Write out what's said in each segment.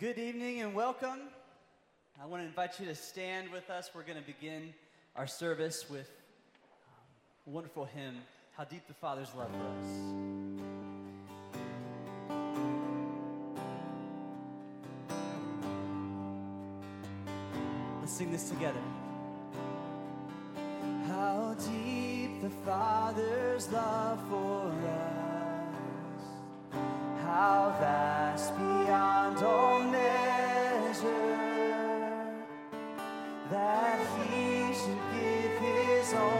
Good evening and welcome. I want to invite you to stand with us. We're going to begin our service with um, a wonderful hymn, How Deep the Father's Love for Us. Let's sing this together. How deep the Father's love for us, His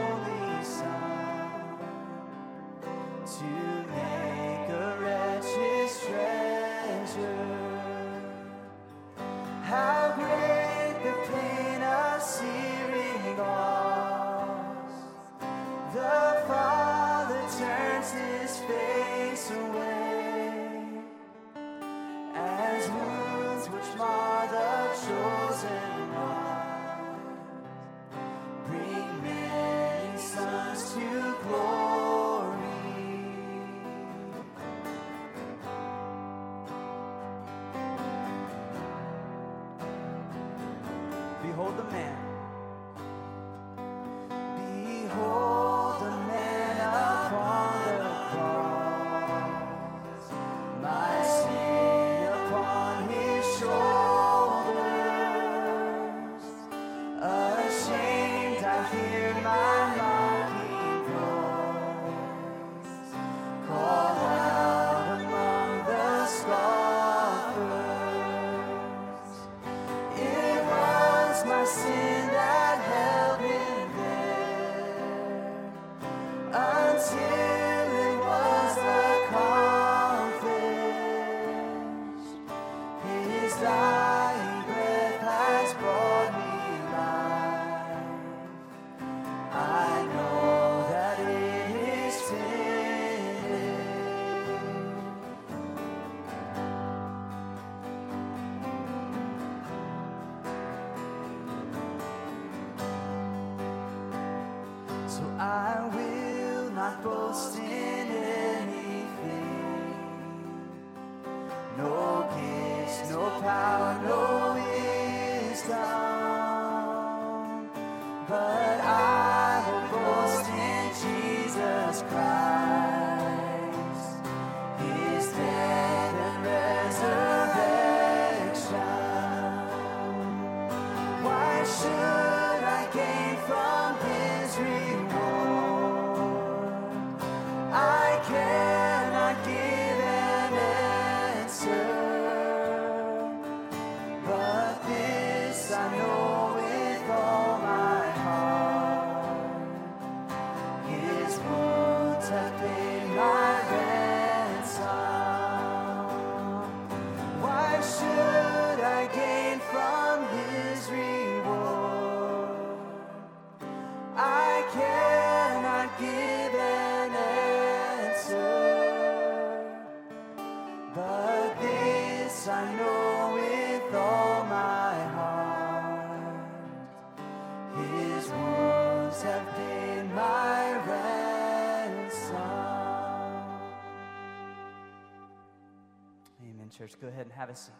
Church. Go ahead and have a seat.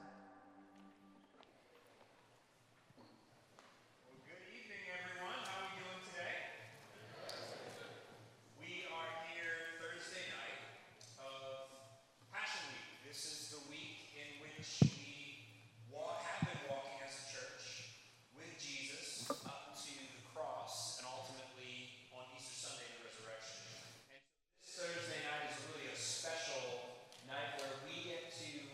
Well, good evening, everyone. How are we doing today? We are here Thursday night of Passion Week. This is the week in which we walk, have been walking as a church with Jesus up to the cross and ultimately on Easter Sunday, the resurrection. And so this Thursday night is really a special night where we get to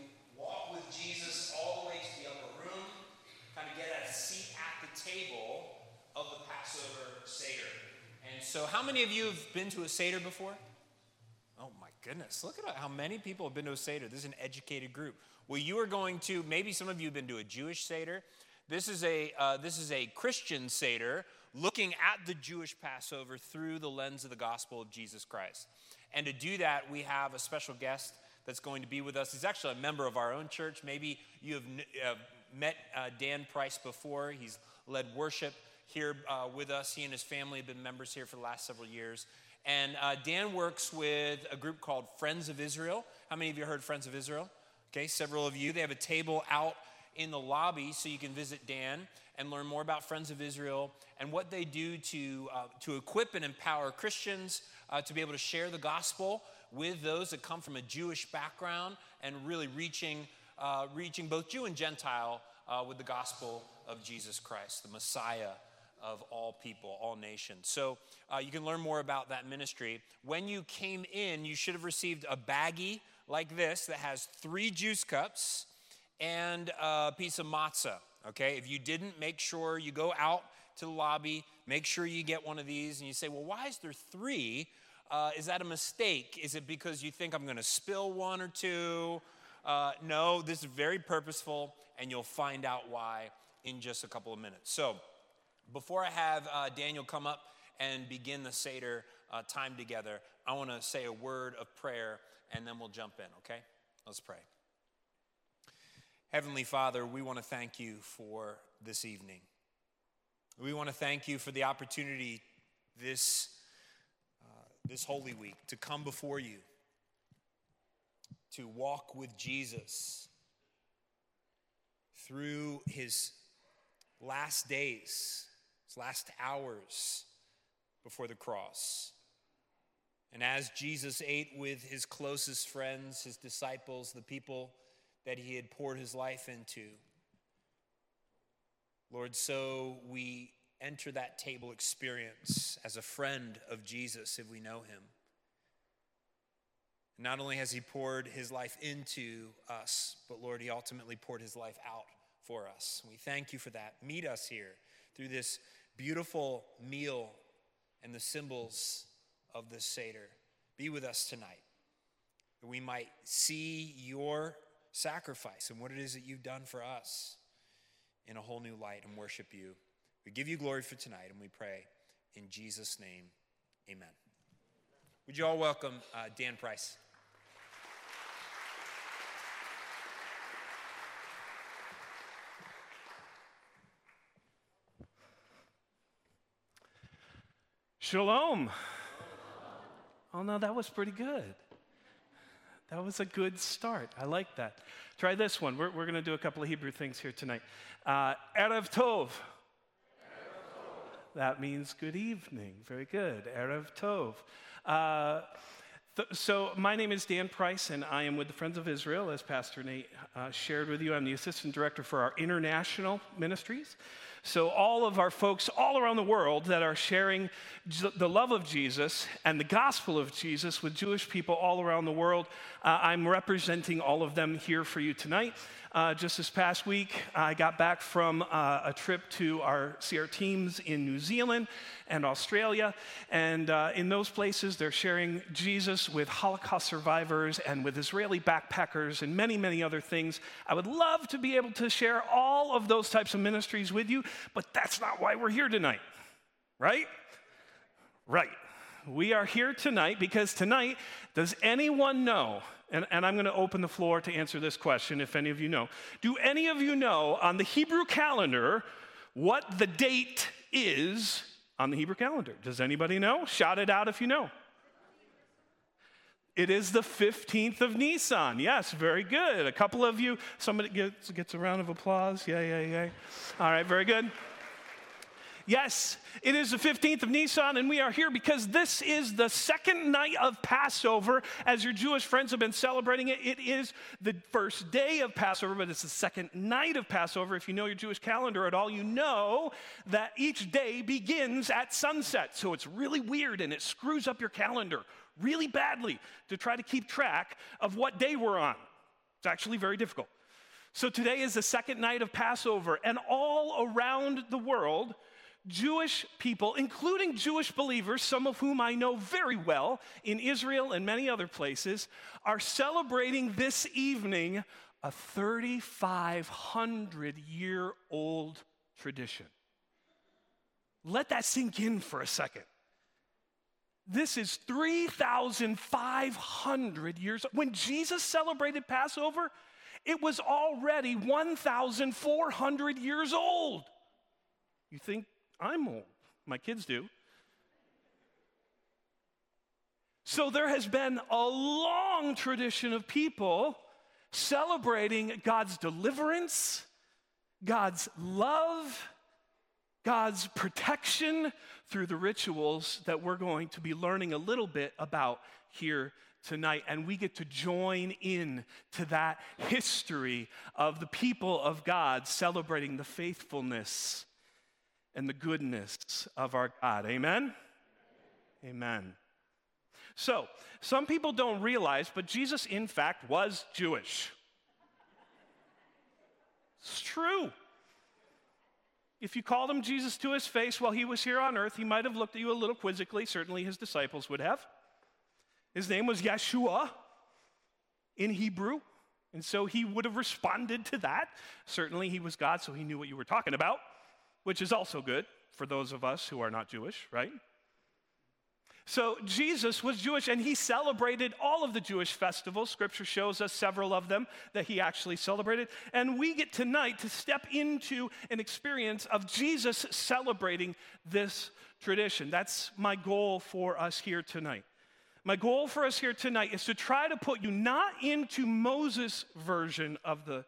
walk with Jesus all the way to the upper room, kind of get a seat at the table of the Passover Seder. And so, how many of you have been to a Seder before? Oh my goodness, look at how many people have been to a Seder. This is an educated group. Well, you are going to, maybe some of you have been to a Jewish Seder. This is a, uh, this is a Christian Seder looking at the Jewish Passover through the lens of the gospel of Jesus Christ. And to do that, we have a special guest that's going to be with us. He's actually a member of our own church. Maybe you have uh, met uh, Dan Price before. He's led worship here uh, with us. He and his family have been members here for the last several years. And uh, Dan works with a group called Friends of Israel. How many of you heard Friends of Israel? Okay, several of you. They have a table out in the lobby so you can visit Dan and learn more about Friends of Israel and what they do to, uh, to equip and empower Christians uh, to be able to share the gospel with those that come from a Jewish background and really reaching, uh, reaching both Jew and Gentile uh, with the gospel of Jesus Christ, the Messiah of all people, all nations. So uh, you can learn more about that ministry. When you came in, you should have received a baggie like this that has three juice cups and a piece of matzah. Okay, if you didn't, make sure you go out to the lobby, make sure you get one of these, and you say, Well, why is there three? Uh, is that a mistake? Is it because you think I'm going to spill one or two? Uh, no, this is very purposeful, and you'll find out why in just a couple of minutes. So, before I have uh, Daniel come up and begin the Seder uh, time together, I want to say a word of prayer and then we'll jump in, okay? Let's pray. Heavenly Father, we want to thank you for this evening. We want to thank you for the opportunity this, uh, this Holy Week to come before you, to walk with Jesus through his last days, his last hours before the cross. And as Jesus ate with his closest friends, his disciples, the people that he had poured his life into, Lord, so we enter that table experience as a friend of Jesus if we know him. Not only has he poured his life into us, but Lord, he ultimately poured his life out for us. We thank you for that. Meet us here through this beautiful meal and the symbols of this Seder. Be with us tonight that we might see your sacrifice and what it is that you've done for us in a whole new light and worship you. We give you glory for tonight and we pray in Jesus' name, amen. Would you all welcome uh, Dan Price? Shalom. Oh, no, that was pretty good. That was a good start. I like that. Try this one. We're, we're going to do a couple of Hebrew things here tonight. Uh, Erev Tov. That means good evening. Very good. Erev Tov. Uh, th- so, my name is Dan Price, and I am with the Friends of Israel, as Pastor Nate uh, shared with you. I'm the assistant director for our international ministries. So, all of our folks all around the world that are sharing the love of Jesus and the gospel of Jesus with Jewish people all around the world, uh, I'm representing all of them here for you tonight. Uh, just this past week, I got back from uh, a trip to our CR teams in New Zealand and Australia. And uh, in those places, they're sharing Jesus with Holocaust survivors and with Israeli backpackers and many, many other things. I would love to be able to share all of those types of ministries with you, but that's not why we're here tonight, right? Right. We are here tonight because tonight, does anyone know and, and I'm going to open the floor to answer this question if any of you know. Do any of you know on the Hebrew calendar what the date is on the Hebrew calendar? Does anybody know? Shout it out if you know. It is the 15th of Nisan. Yes, very good. A couple of you, somebody gets, gets a round of applause. Yeah, yeah, yeah. All right, very good. Yes, it is the 15th of Nisan, and we are here because this is the second night of Passover. As your Jewish friends have been celebrating it, it is the first day of Passover, but it's the second night of Passover. If you know your Jewish calendar at all, you know that each day begins at sunset. So it's really weird and it screws up your calendar really badly to try to keep track of what day we're on. It's actually very difficult. So today is the second night of Passover, and all around the world, Jewish people, including Jewish believers, some of whom I know very well in Israel and many other places, are celebrating this evening a 3,500 year old tradition. Let that sink in for a second. This is 3,500 years. When Jesus celebrated Passover, it was already 1,400 years old. You think I'm old. My kids do. So there has been a long tradition of people celebrating God's deliverance God's love, God's protection through the rituals that we're going to be learning a little bit about here tonight. And we get to join in to that history of the people of God celebrating the faithfulness and the goodness of our God. Amen? Amen. So, some people don't realize, but Jesus, in fact, was Jewish. It's true. If you called him Jesus to his face while he was here on earth, he might have looked at you a little quizzically. Certainly his disciples would have. His name was Yeshua in Hebrew, and so he would have responded to that. Certainly he was God, so he knew what you were talking about, which is also good for those of us who are not Jewish, right? So Jesus was Jewish and he celebrated all of the Jewish festivals. Scripture shows us several of them that he actually celebrated. And we get tonight to step into an experience of Jesus celebrating this tradition. That's my goal for us here tonight. My goal for us here tonight is to try to put you not into Moses' version of the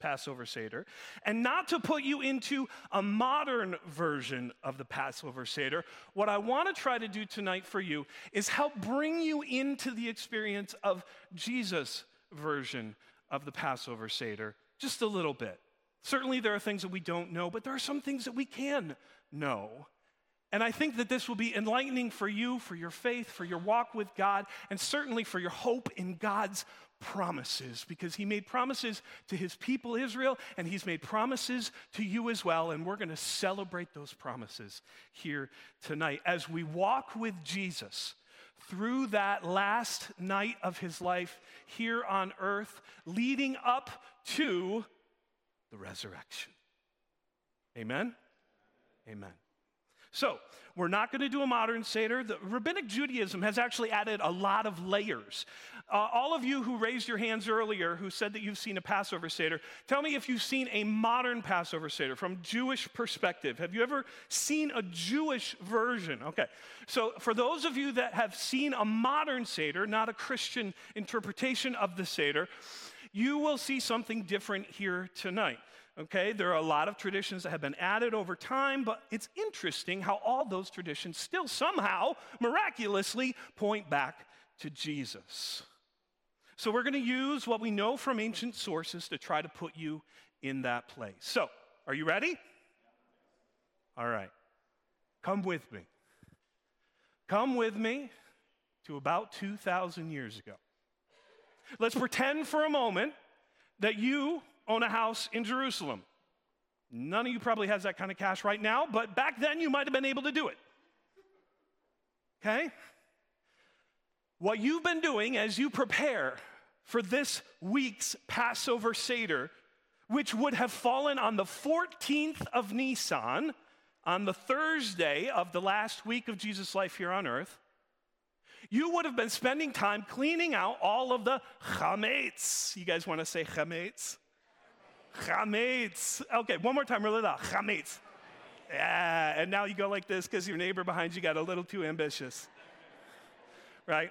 Passover Seder and not to put you into a modern version of the Passover Seder. What I want to try to do tonight for you is help bring you into the experience of Jesus' version of the Passover Seder just a little bit. Certainly, there are things that we don't know, but there are some things that we can know. And I think that this will be enlightening for you, for your faith, for your walk with God, and certainly for your hope in God's promises, because He made promises to His people Israel, and He's made promises to you as well. And we're going to celebrate those promises here tonight as we walk with Jesus through that last night of His life here on earth, leading up to the resurrection. Amen? Amen. So, we're not going to do a modern Seder. The Rabbinic Judaism has actually added a lot of layers. Uh, all of you who raised your hands earlier who said that you've seen a Passover Seder, tell me if you've seen a modern Passover Seder from Jewish perspective. Have you ever seen a Jewish version? Okay. So, for those of you that have seen a modern Seder, not a Christian interpretation of the Seder, you will see something different here tonight. Okay, there are a lot of traditions that have been added over time, but it's interesting how all those traditions still somehow miraculously point back to Jesus. So we're going to use what we know from ancient sources to try to put you in that place. So, are you ready? All right. Come with me. Come with me to about 2,000 years ago. Let's pretend for a moment that you own a house in Jerusalem. None of you probably has that kind of cash right now, but back then you might have been able to do it. Okay? What you've been doing as you prepare for this week's Passover Seder, which would have fallen on the 14th of Nisan, on the Thursday of the last week of Jesus' life here on earth, you would have been spending time cleaning out all of the chametz. You guys want to say chametz? Chametz. Okay, one more time, really loud. Chametz. Yeah, and now you go like this because your neighbor behind you got a little too ambitious. Right?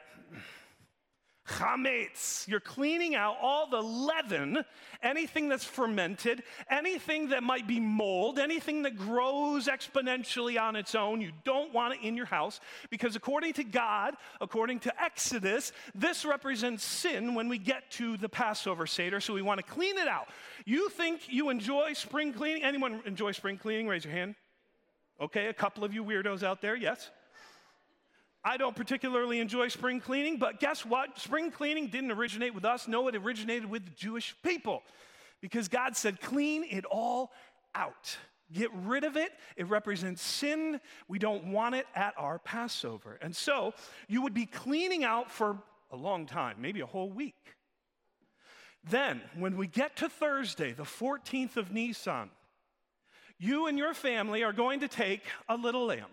Chametz. You're cleaning out all the leaven, anything that's fermented, anything that might be mold, anything that grows exponentially on its own. You don't want it in your house because, according to God, according to Exodus, this represents sin when we get to the Passover Seder. So we want to clean it out. You think you enjoy spring cleaning? Anyone enjoy spring cleaning? Raise your hand. Okay, a couple of you weirdos out there, yes? I don't particularly enjoy spring cleaning, but guess what? Spring cleaning didn't originate with us. No, it originated with the Jewish people because God said, clean it all out. Get rid of it. It represents sin. We don't want it at our Passover. And so you would be cleaning out for a long time, maybe a whole week. Then, when we get to Thursday, the 14th of Nisan, you and your family are going to take a little lamb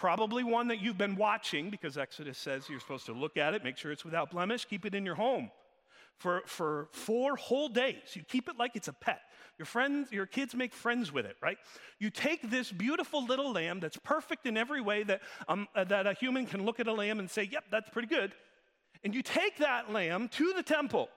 Probably one that you've been watching because Exodus says you're supposed to look at it, make sure it's without blemish, keep it in your home for, for four whole days. You keep it like it's a pet. Your friends, your kids make friends with it, right? You take this beautiful little lamb that's perfect in every way that, um, uh, that a human can look at a lamb and say, yep, that's pretty good. And you take that lamb to the temple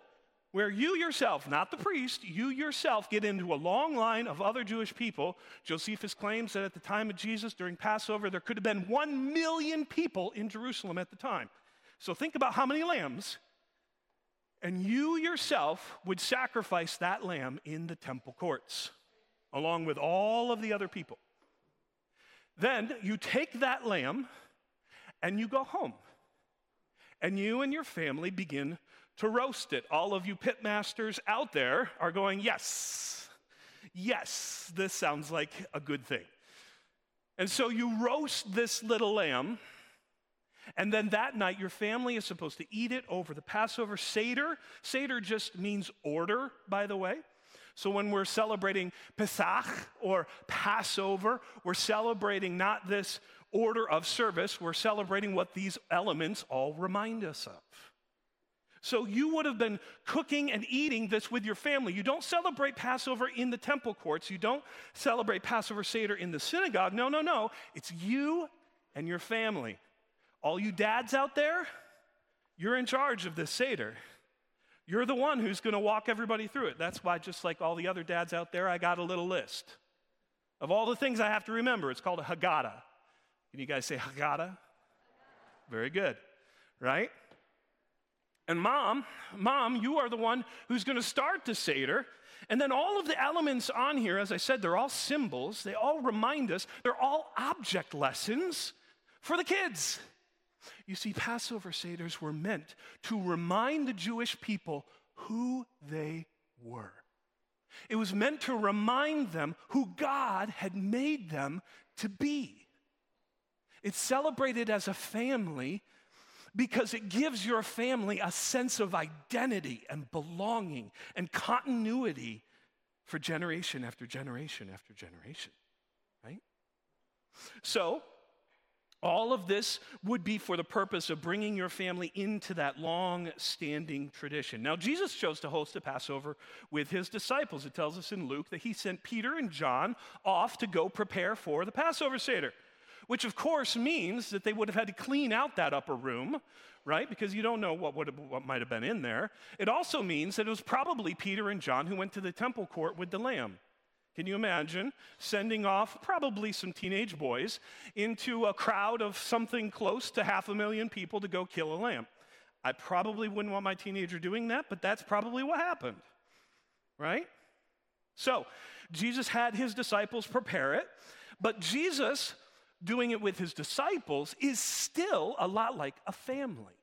where you yourself, not the priest, you yourself get into a long line of other Jewish people. Josephus claims that at the time of Jesus, during Passover, there could have been one million people in Jerusalem at the time. So think about how many lambs, and you yourself would sacrifice that lamb in the temple courts, along with all of the other people. Then you take that lamb and you go home. And you and your family begin to roast it. All of you pitmasters out there are going, Yes, yes, this sounds like a good thing. And so you roast this little lamb, and then that night your family is supposed to eat it over the Passover Seder. Seder just means order, by the way. So when we're celebrating Pesach or Passover, we're celebrating not this order of service, we're celebrating what these elements all remind us of. So you would have been cooking and eating this with your family. You don't celebrate Passover in the temple courts. You don't celebrate Passover Seder in the synagogue. No, no, no. It's you and your family. All you dads out there, you're in charge of this Seder. You're the one who's going to walk everybody through it. That's why, just like all the other dads out there, I got a little list of all the things I have to remember. It's called a Haggadah. Can you guys say Haggadah? Very good, right? And mom, mom, you are the one who's going to start the Seder. And then all of the elements on here, as I said, they're all symbols. They all remind us, they're all object lessons for the kids. You see, Passover Seders were meant to remind the Jewish people who they were. It was meant to remind them who God had made them to be. It's celebrated as a family because it gives your family a sense of identity and belonging and continuity for generation after generation after generation, right? So, all of this would be for the purpose of bringing your family into that long standing tradition. Now, Jesus chose to host a Passover with his disciples. It tells us in Luke that he sent Peter and John off to go prepare for the Passover Seder which of course means that they would have had to clean out that upper room, right? Because you don't know what, have, what might have been in there. It also means that it was probably Peter and John who went to the temple court with the lamb. Can you imagine sending off probably some teenage boys into a crowd of something close to half a million people to go kill a lamb? I probably wouldn't want my teenager doing that, but that's probably what happened, right? So, Jesus had his disciples prepare it, but Jesus doing it with his disciples is still a lot like a family.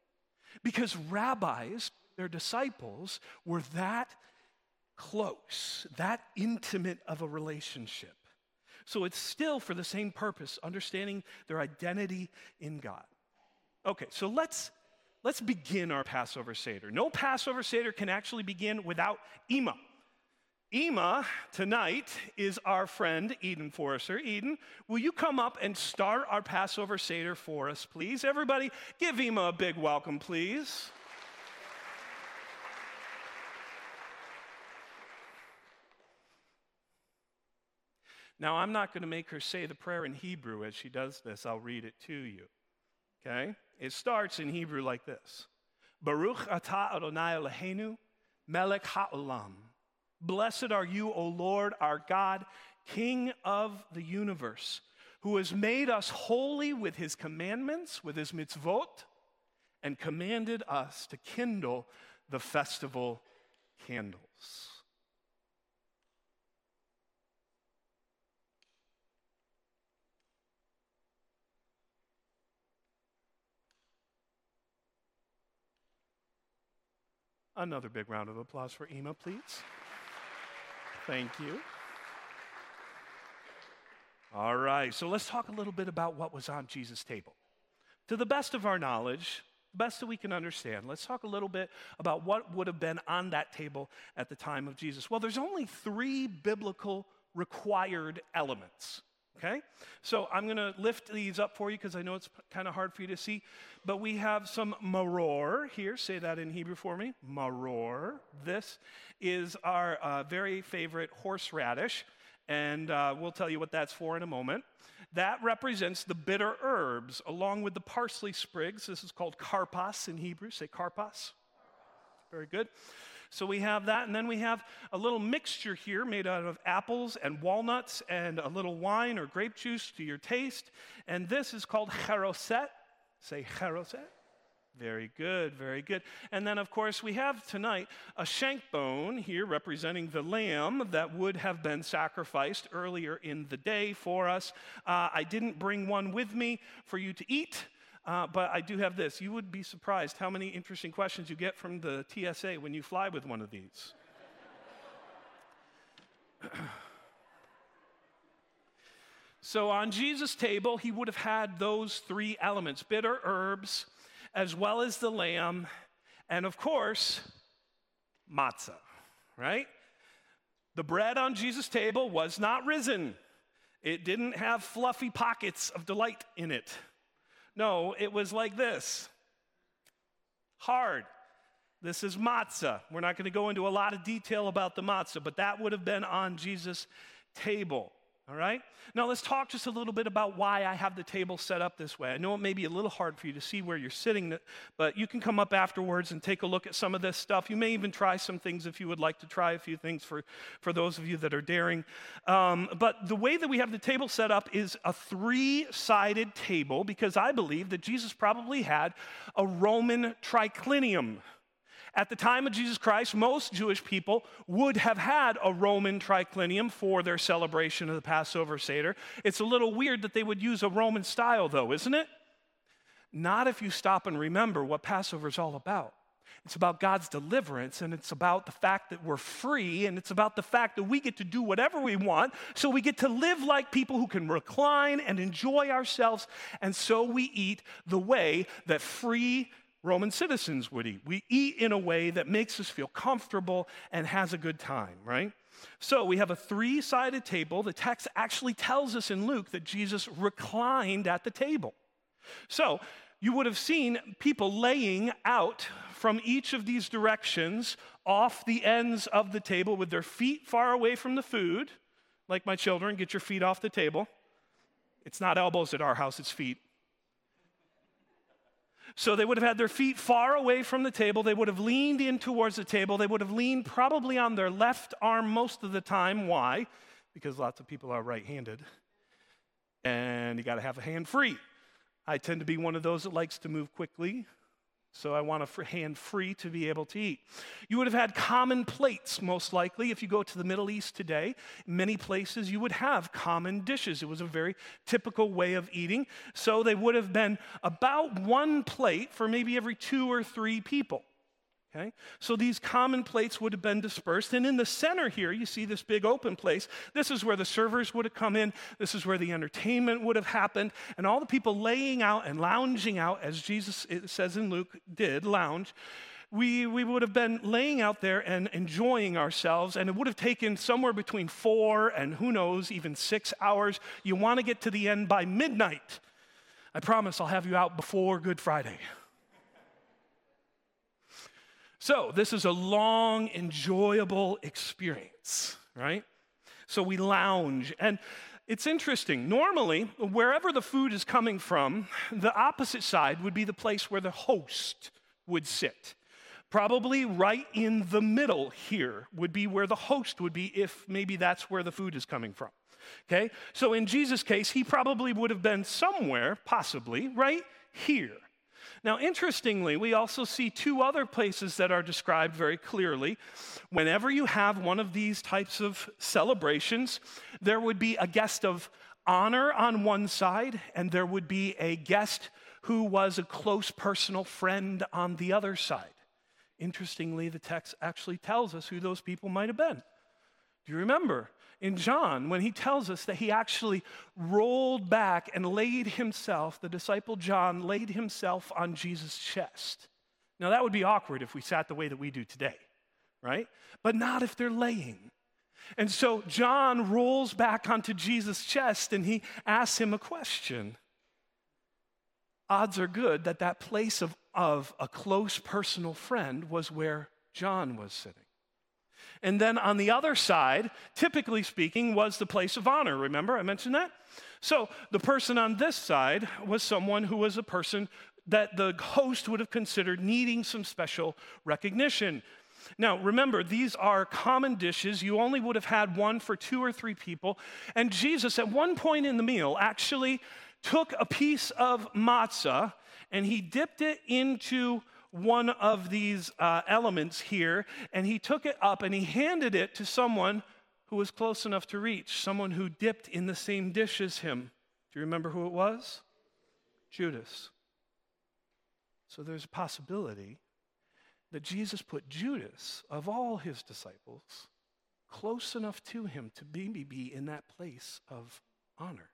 Because rabbis, their disciples, were that close, that intimate of a relationship. So it's still for the same purpose, understanding their identity in God. Okay, so let's let's begin our Passover Seder. No Passover Seder can actually begin without Ima. Ema tonight is our friend Eden Forrester. Eden, will you come up and start our Passover Seder for us, please? Everybody, give Ema a big welcome, please. Now, I'm not going to make her say the prayer in Hebrew as she does this. I'll read it to you. Okay? It starts in Hebrew like this Baruch atah Adonai Eloheinu, melech ha'olam. Blessed are you, O Lord, our God, King of the universe, who has made us holy with his commandments, with his mitzvot, and commanded us to kindle the festival candles. Another big round of applause for Ema, please. Thank you. All right, so let's talk a little bit about what was on Jesus' table. To the best of our knowledge, best that we can understand, let's talk a little bit about what would have been on that table at the time of Jesus. Well, there's only three biblical required elements. Okay? So I'm going to lift these up for you because I know it's kind of hard for you to see. But we have some maror here. Say that in Hebrew for me. Maror. This is our uh, very favorite horseradish. And uh, we'll tell you what that's for in a moment. That represents the bitter herbs along with the parsley sprigs. This is called karpas in Hebrew. Say karpas. Very good. So we have that, and then we have a little mixture here made out of apples and walnuts and a little wine or grape juice to your taste. And this is called charoset. Say charoset. Very good, very good. And then, of course, we have tonight a shank bone here representing the lamb that would have been sacrificed earlier in the day for us. Uh, I didn't bring one with me for you to eat. Uh, but I do have this. You would be surprised how many interesting questions you get from the TSA when you fly with one of these. so on Jesus' table, he would have had those three elements bitter herbs, as well as the lamb, and of course, matzah, right? The bread on Jesus' table was not risen, it didn't have fluffy pockets of delight in it. No, it was like this hard. This is matzah. We're not going to go into a lot of detail about the matzah, but that would have been on Jesus' table. All right? Now let's talk just a little bit about why I have the table set up this way. I know it may be a little hard for you to see where you're sitting, but you can come up afterwards and take a look at some of this stuff. You may even try some things if you would like to try a few things for, for those of you that are daring. Um, but the way that we have the table set up is a three sided table because I believe that Jesus probably had a Roman triclinium. At the time of Jesus Christ, most Jewish people would have had a Roman triclinium for their celebration of the Passover Seder. It's a little weird that they would use a Roman style, though, isn't it? Not if you stop and remember what Passover is all about. It's about God's deliverance, and it's about the fact that we're free, and it's about the fact that we get to do whatever we want. So we get to live like people who can recline and enjoy ourselves, and so we eat the way that free Roman citizens would eat. We eat in a way that makes us feel comfortable and has a good time, right? So we have a three sided table. The text actually tells us in Luke that Jesus reclined at the table. So you would have seen people laying out from each of these directions off the ends of the table with their feet far away from the food. Like my children, get your feet off the table. It's not elbows at our house, it's feet. So they would have had their feet far away from the table. They would have leaned in towards the table. They would have leaned probably on their left arm most of the time. Why? Because lots of people are right handed. And you got to have a hand free. I tend to be one of those that likes to move quickly. So I want a hand free to be able to eat. You would have had common plates, most likely. If you go to the Middle East today, many places you would have common dishes. It was a very typical way of eating. So they would have been about one plate for maybe every two or three people. Okay? So these common plates would have been dispersed. And in the center here, you see this big open place. This is where the servers would have come in. This is where the entertainment would have happened. And all the people laying out and lounging out, as Jesus says in Luke, did lounge. We, we would have been laying out there and enjoying ourselves, and it would have taken somewhere between four and who knows, even six hours. You want to get to the end by midnight. I promise I'll have you out before Good Friday. So, this is a long, enjoyable experience, right? So, we lounge. And it's interesting. Normally, wherever the food is coming from, the opposite side would be the place where the host would sit. Probably right in the middle here would be where the host would be if maybe that's where the food is coming from. Okay? So in Jesus' case, he probably would have been somewhere, possibly, right here. Now, interestingly, we also see two other places that are described very clearly. Whenever you have one of these types of celebrations, there would be a guest of honor on one side, and there would be a guest who was a close personal friend on the other side. Interestingly, the text actually tells us who those people might have been. Do you remember? In John when he tells us that he actually rolled back and laid himself, the disciple John laid himself on Jesus' chest. Now, that would be awkward if we sat the way that we do today, right? But not if they're laying. And so John rolls back onto Jesus' chest and he asks him a question. Odds are good that that place of, of a close personal friend was where John was sitting. And then on the other side, typically speaking, was the place of honor. Remember, I mentioned that? So the person on this side was someone who was a person that the host would have considered needing some special recognition. Now, remember, these are common dishes. You only would have had one for two or three people. And Jesus, at one point in the meal, actually took a piece of matzah and he dipped it into one of these uh, elements here, and he took it up and he handed it to someone who was close enough to reach, someone who dipped in the same dish as him. Do you remember who it was? Judas. So there's a possibility that Jesus put Judas, of all his disciples, close enough to him to maybe be in that place of honor.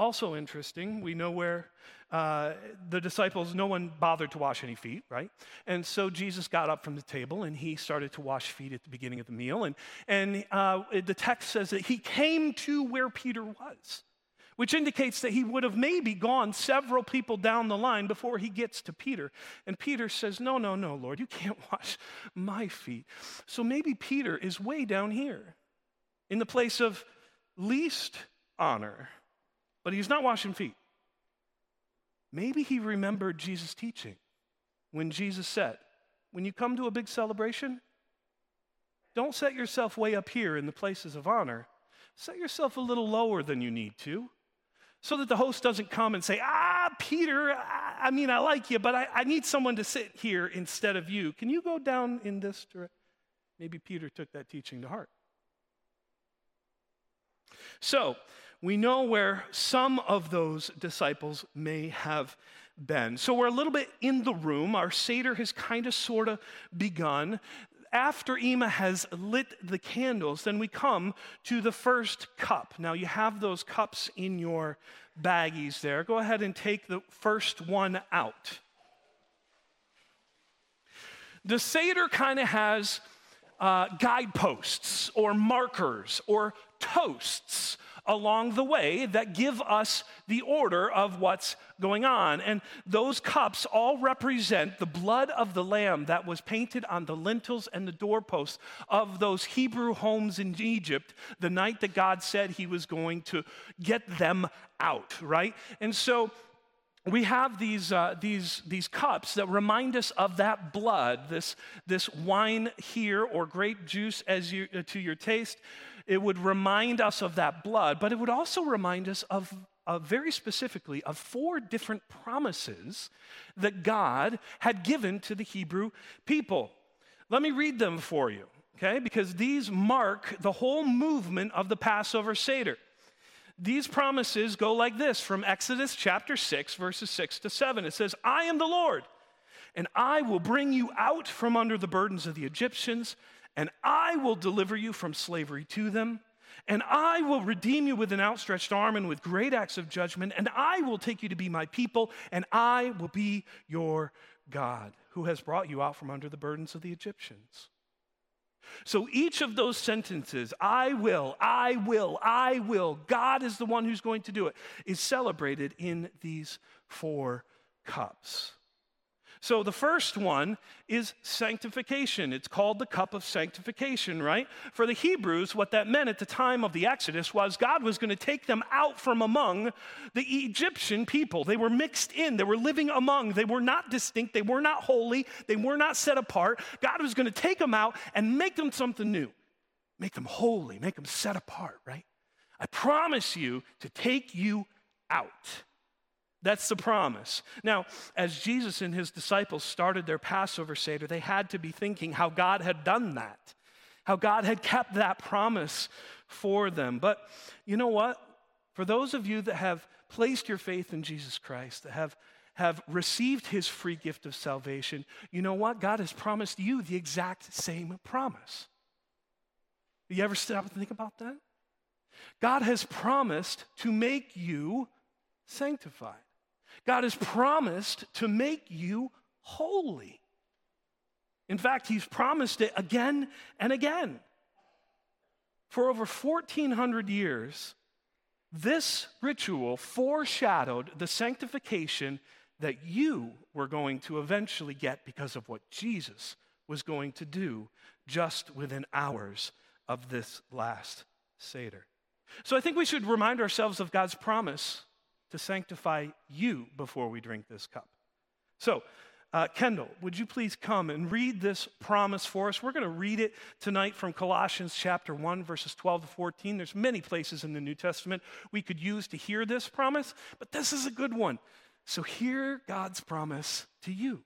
Also interesting, we know where uh, the disciples, no one bothered to wash any feet, right? And so Jesus got up from the table and he started to wash feet at the beginning of the meal. And, and uh, the text says that he came to where Peter was, which indicates that he would have maybe gone several people down the line before he gets to Peter. And Peter says, No, no, no, Lord, you can't wash my feet. So maybe Peter is way down here in the place of least honor but he's not washing feet. Maybe he remembered Jesus' teaching when Jesus said, When you come to a big celebration, don't set yourself way up here in the places of honor. Set yourself a little lower than you need to so that the host doesn't come and say, Ah, Peter, I, mean, I like you, but I, I need someone to sit here instead of you. Can you go down in this direction? Maybe Peter took that teaching to heart. So, we know where some of those disciples may have been. So we're a little bit in the room. Our Seder has kind of sort of begun. After Ema has lit the candles, then we come to the first cup. Now you have those cups in your baggies there. Go ahead and take the first one out. The Seder kind of has uh, guideposts or markers or toasts along the way that give us the order of what's going on. And those cups all represent the blood of the lamb that was painted on the lintels and the doorposts of those Hebrew homes in Egypt the night that God said he was going to get them out, right? And so we have these, uh, these, these cups that remind us of that blood, this, this wine here or grape juice as you, uh, to your taste it would remind us of that blood, but it would also remind us of, very specifically, of four different promises that God had given to the Hebrew people. Let me read them for you, okay? Because these mark the whole movement of the Passover Seder. These promises go like this from Exodus chapter 6, verses 6 to 7. It says, I am the Lord, and I will bring you out from under the burdens of the Egyptians and I will deliver you from slavery to them. And I will redeem you with an outstretched arm and with great acts of judgment. And I will take you to be my people, and I will be your God, who has brought you out from under the burdens of the Egyptians. So each of those sentences, I will, I will, I will, God is the one who's going to do it, is celebrated in these four cups. So the first one is sanctification. It's called the cup of sanctification, right? For the Hebrews, what that meant at the time of the Exodus was God was going to take them out from among the Egyptian people. They were mixed in, they were living among, they were not distinct, they were not holy, they were not set apart. God was going to take them out and make them something new, make them holy, make them set apart, right? I promise you to take you out. That's the promise. Now, as Jesus and his disciples started their Passover Seder, they had to be thinking how God had done that, how God had kept that promise for them. But you know what? For those of you that have placed your faith in Jesus Christ, that have, have received his free gift of salvation, you know what? God has promised you the exact same promise. You ever stop and think about that? God has promised to make you sanctified. God has promised to make you holy. In fact, He's promised it again and again. For over 1,400 years, this ritual foreshadowed the sanctification that you were going to eventually get because of what Jesus was going to do just within hours of this last Seder. So I think we should remind ourselves of God's promise to sanctify you before we drink this cup. So, Uh, Kendall, would you please come and read this promise for us? We're going to read it tonight from Colossians chapter 1, verses 12 to 14. There's many places in the New Testament we could use to hear this promise, but this is a good one. So hear God's promise to you.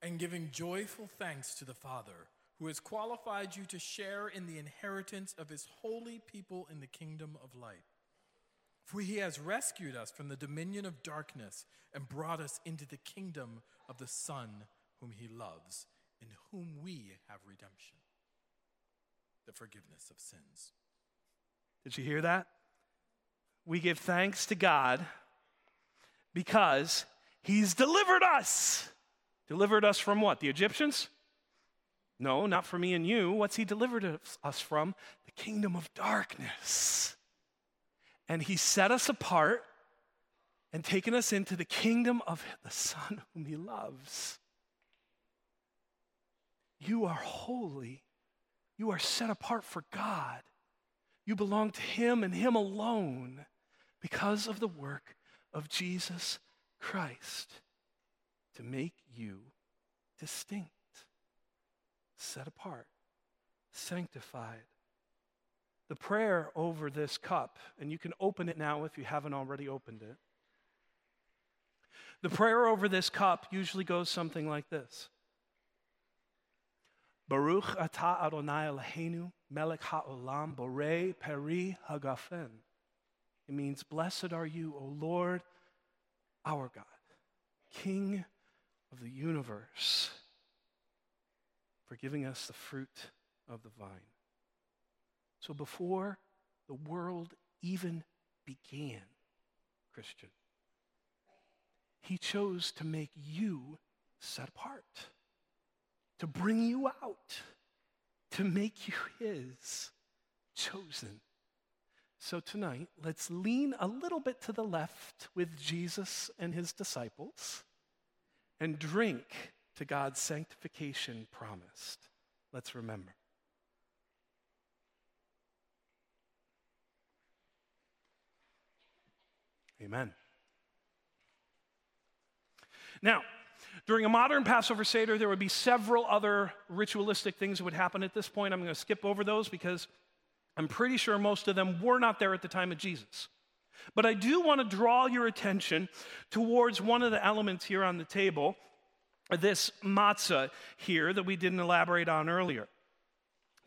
And giving joyful thanks to the Father, who has qualified you to share in the inheritance of his holy people in the kingdom of light. For he has rescued us from the dominion of darkness and brought us into the kingdom of the Son whom he loves, in whom we have redemption, the forgiveness of sins. Did you hear that? We give thanks to God because he's delivered us. Delivered us from what? The Egyptians? No, not from me and you. What's he delivered us from? The kingdom of darkness and he set us apart and taken us into the kingdom of the Son whom he loves. You are holy. You are set apart for God. You belong to him and him alone because of the work of Jesus Christ to make you distinct, set apart, sanctified, the prayer over this cup, and you can open it now if you haven't already opened it. The prayer over this cup usually goes something like this Baruch atah Adonai Eloheinu melech ha'olam borei peri hagafen. It means, Blessed are you, O Lord, our God, King of the universe, for giving us the fruit of the vine. So before the world even began, Christian, he chose to make you set apart, to bring you out, to make you his chosen. So tonight, let's lean a little bit to the left with Jesus and his disciples and drink to God's sanctification promised. Let's remember. Amen. Now, during a modern Passover Seder, there would be several other ritualistic things that would happen at this point. I'm going to skip over those because I'm pretty sure most of them were not there at the time of Jesus. But I do want to draw your attention towards one of the elements here on the table, this matzah here that we didn't elaborate on earlier.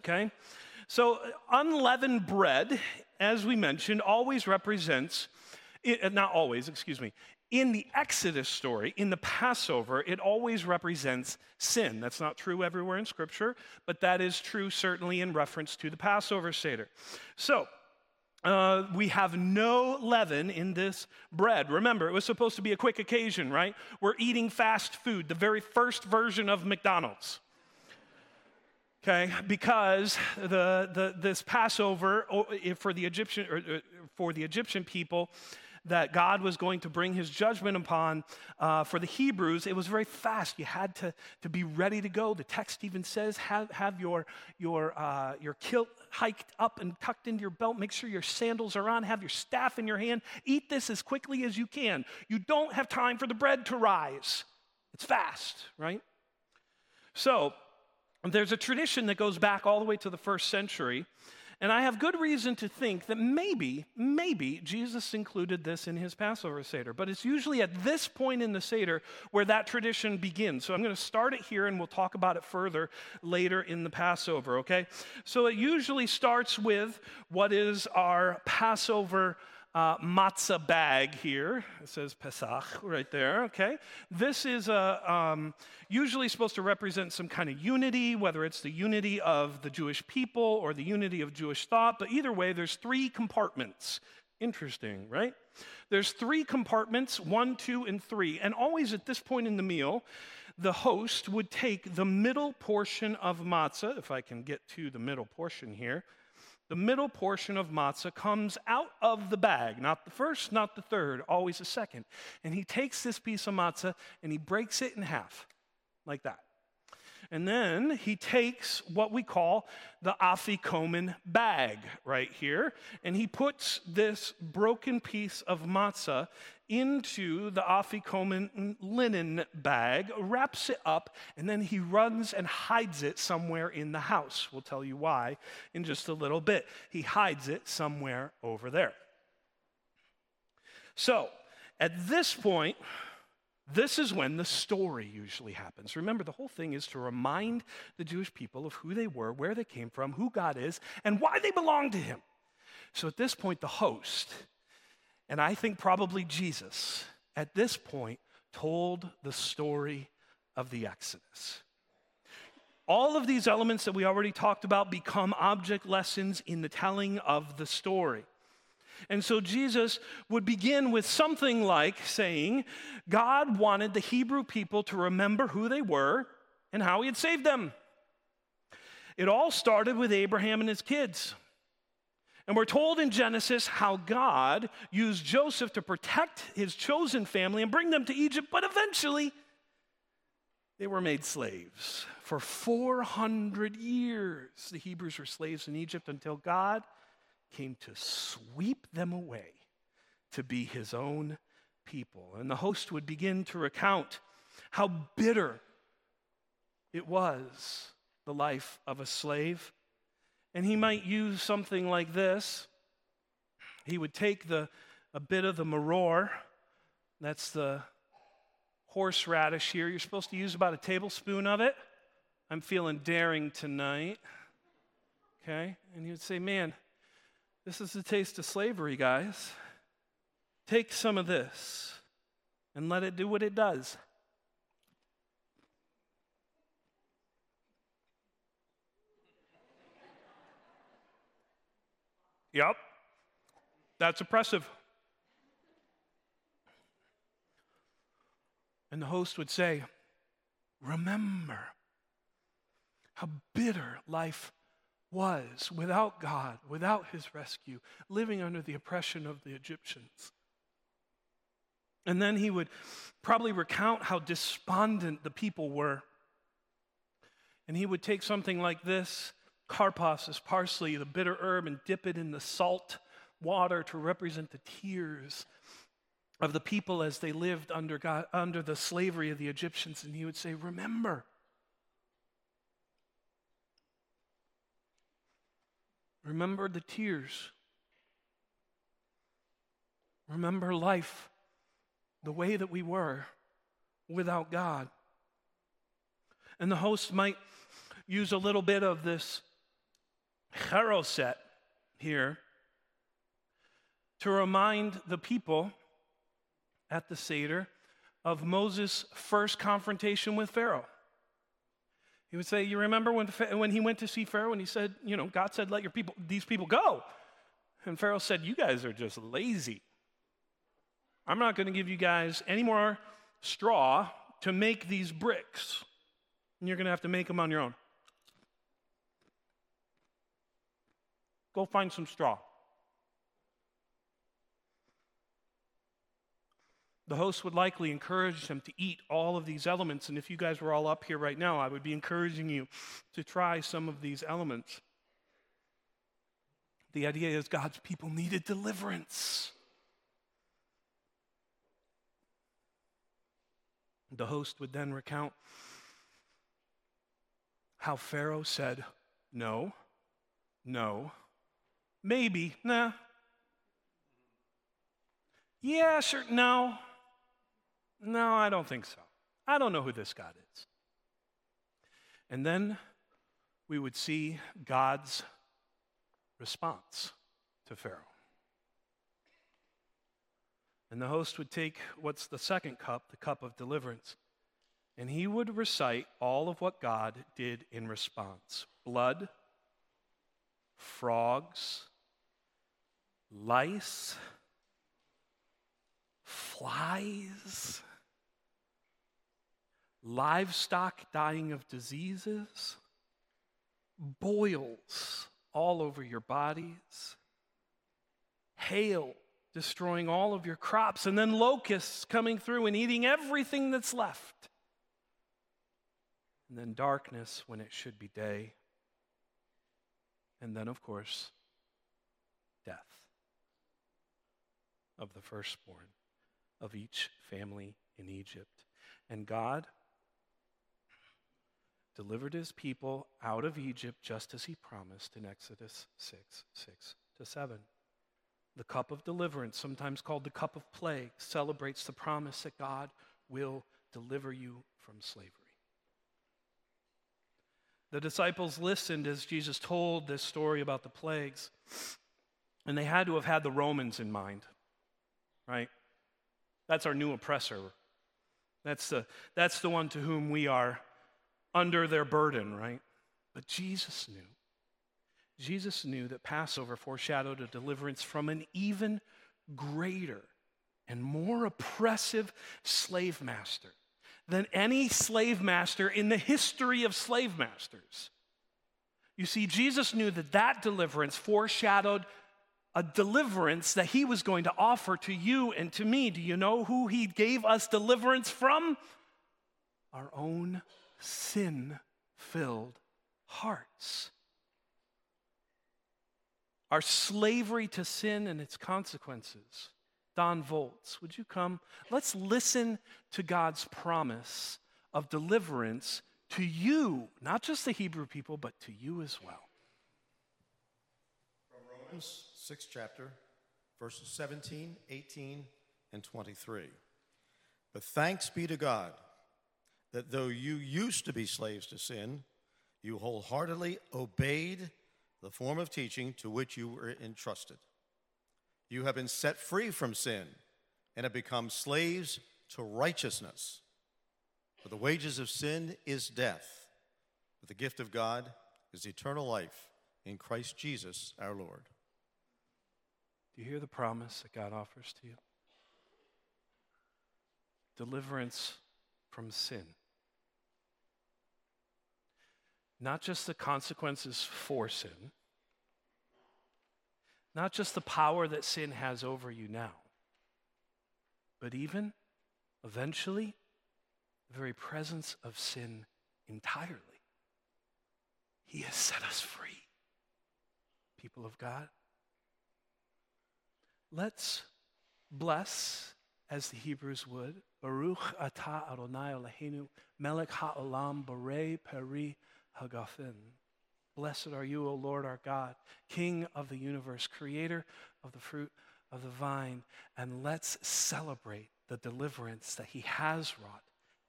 Okay? So, unleavened bread, as we mentioned, always represents it, uh, not always, excuse me. In the Exodus story, in the Passover, it always represents sin. That's not true everywhere in Scripture, but that is true certainly in reference to the Passover Seder. So, uh, we have no leaven in this bread. Remember, it was supposed to be a quick occasion, right? We're eating fast food, the very first version of McDonald's okay because the, the, this passover for the egyptian or, uh, for the egyptian people that God was going to bring his judgment upon uh, for the Hebrews, it was very fast. You had to, to be ready to go. The text even says, have, have your, your, uh, your kilt hiked up and tucked into your belt. Make sure your sandals are on. Have your staff in your hand. Eat this as quickly as you can. You don't have time for the bread to rise. It's fast, right? So, there's a tradition that goes back all the way to the first century and I have good reason to think that maybe, maybe Jesus included this in his Passover Seder. But it's usually at this point in the Seder where that tradition begins. So I'm going to start it here and we'll talk about it further later in the Passover, okay? So it usually starts with what is our Passover uh, matzah bag here. It says Pesach right there, okay? This is a, um, usually supposed to represent some kind of unity, whether it's the unity of the Jewish people or the unity of Jewish thought, but either way, there's three compartments. Interesting, right? There's three compartments one, two, and three. And always at this point in the meal, the host would take the middle portion of matzah, if I can get to the middle portion here the middle portion of matzah comes out of the bag, not the first, not the third, always the second. And he takes this piece of matzah and he breaks it in half, like that. And then he takes what we call the afikomen bag right here, and he puts this broken piece of matzah into the afikomen linen bag, wraps it up, and then he runs and hides it somewhere in the house. We'll tell you why in just a little bit. He hides it somewhere over there. So, at this point, this is when the story usually happens. Remember, the whole thing is to remind the Jewish people of who they were, where they came from, who God is, and why they belong to Him. So at this point, the host, and I think probably Jesus, at this point, told the story of the Exodus. All of these elements that we already talked about become object lessons in the telling of the story. And so Jesus would begin with something like saying, God wanted the Hebrew people to remember who they were and how he had saved them. It all started with Abraham and his kids. And we're told in Genesis how God used Joseph to protect his chosen family and bring them to Egypt, but eventually they were made slaves. For 400 years, the Hebrews were slaves in Egypt until God came to sweep them away to be his own people. And the host would begin to recount how bitter it was, the life of a slave. And he might use something like this. He would take the, a bit of the maror, that's the horseradish here. You're supposed to use about a tablespoon of it. I'm feeling daring tonight. Okay? And he would say, Man, this is the taste of slavery, guys. Take some of this and let it do what it does. Yep, that's oppressive. And the host would say, Remember how bitter life was without God, without his rescue, living under the oppression of the Egyptians. And then he would probably recount how despondent the people were. And he would take something like this karpas is parsley, the bitter herb, and dip it in the salt water to represent the tears of the people as they lived under, God, under the slavery of the Egyptians. And he would say, Remember, Remember the tears. Remember life the way that we were without God. And the host might use a little bit of this charoset here to remind the people at the Seder of Moses' first confrontation with Pharaoh. He would say, You remember when, when he went to see Pharaoh and he said, You know, God said, Let your people, these people go. And Pharaoh said, You guys are just lazy. I'm not going to give you guys any more straw to make these bricks. And you're going to have to make them on your own. Go find some straw. the host would likely encourage them to eat all of these elements. And if you guys were all up here right now, I would be encouraging you to try some of these elements. The idea is God's people needed deliverance. The host would then recount how Pharaoh said, No, no, maybe, nah. Yeah, sure, no. No, I don't think so. I don't know who this God is. And then we would see God's response to Pharaoh. And the host would take what's the second cup, the cup of deliverance, and he would recite all of what God did in response blood, frogs, lice, flies livestock dying of diseases, boils all over your bodies, hail destroying all of your crops, and then locusts coming through and eating everything that's left. and then darkness when it should be day, and then, of course, death of the firstborn of each family in Egypt. And God delivered his people out of Egypt just as he promised in Exodus 6 6 to 7. The cup of deliverance, sometimes called the cup of plague, celebrates the promise that God will deliver you from slavery. The disciples listened as Jesus told this story about the plagues, and they had to have had the Romans in mind, right? That's our new oppressor. That's the, that's the one to whom we are under their burden, right? But Jesus knew. Jesus knew that Passover foreshadowed a deliverance from an even greater and more oppressive slave master than any slave master in the history of slave masters. You see, Jesus knew that that deliverance foreshadowed a deliverance that he was going to offer to you and to me. Do you know who he gave us deliverance from? Our own sin filled hearts. Our slavery to sin and its consequences. Don Volts, would you come? Let's listen to God's promise of deliverance to you, not just the Hebrew people, but to you as well. From Romans 6th chapter, verses 17, 18, and 23. But thanks be to God that though you used to be slaves to sin, you wholeheartedly obeyed the form of teaching to which you were entrusted. You have been set free from sin and have become slaves to righteousness. For the wages of sin is death, but the gift of God is eternal life in Christ Jesus our Lord. Do you hear the promise that God offers to you? Deliverance from sin. Not just the consequences for sin, not just the power that sin has over you now, but even, eventually, the very presence of sin entirely. He has set us free, people of God. Let's bless, as the Hebrews would, Baruch atah Adonai Eloheinu melech ha'olam borei peri hagafen. Blessed are you, O Lord our God, King of the universe, creator of the fruit of the vine. And let's celebrate the deliverance that he has wrought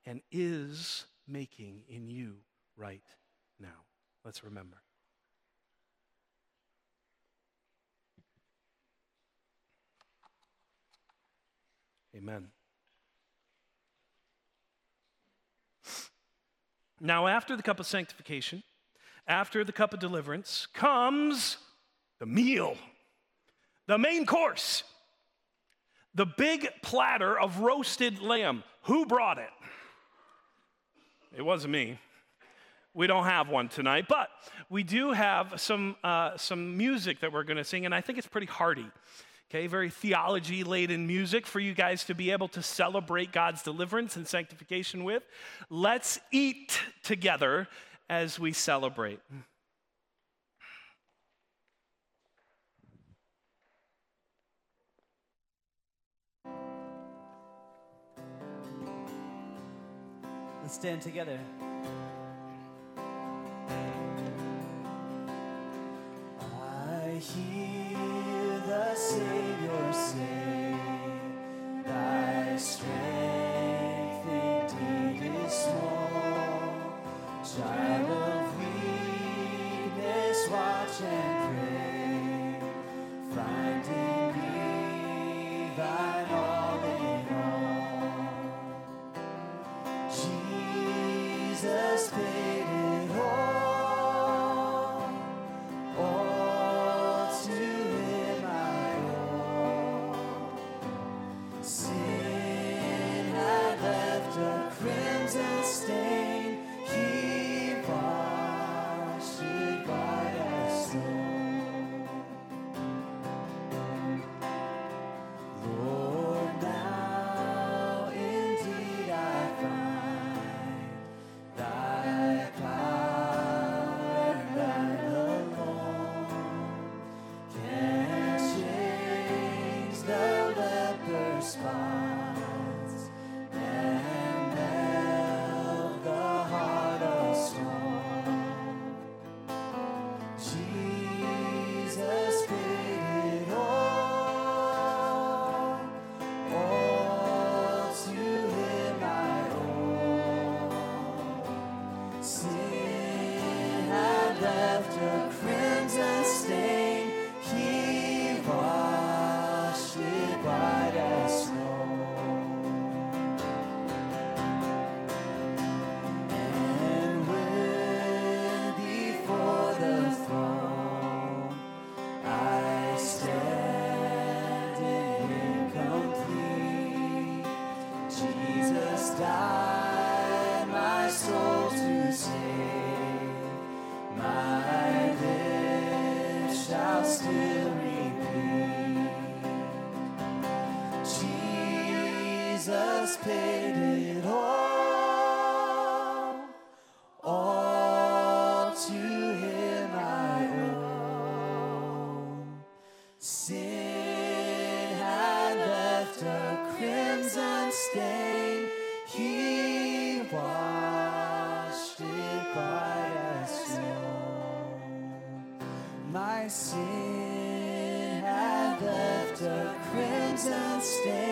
and is making in you right now. Let's remember. Amen. Now, after the cup of sanctification, after the cup of deliverance, comes the meal, the main course, the big platter of roasted lamb. Who brought it? It wasn't me. We don't have one tonight, but we do have some, uh, some music that we're going to sing, and I think it's pretty hearty. Okay, very theology laden music for you guys to be able to celebrate God's deliverance and sanctification with. Let's eat together as we celebrate. Let's stand together. I hear strength indeed is small. Child Jesus paid it all. All to him I owe. Sin had left a crimson stain. He washed it white as snow. My sin had left a crimson stain.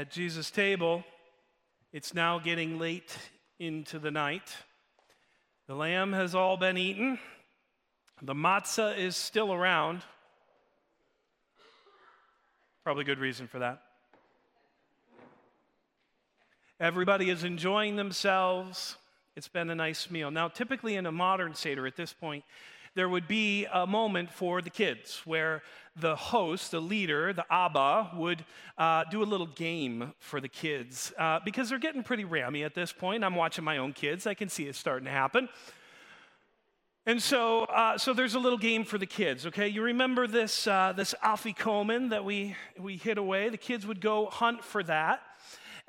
At Jesus' table, it's now getting late into the night. The lamb has all been eaten. The matzah is still around. Probably good reason for that. Everybody is enjoying themselves. It's been a nice meal. Now, typically in a modern Seder at this point, there would be a moment for the kids where the host, the leader, the Abba, would uh, do a little game for the kids uh, because they're getting pretty rammy at this point. I'm watching my own kids, I can see it starting to happen. And so, uh, so there's a little game for the kids. Okay, you remember this uh, this afikomen that we we hid away? The kids would go hunt for that,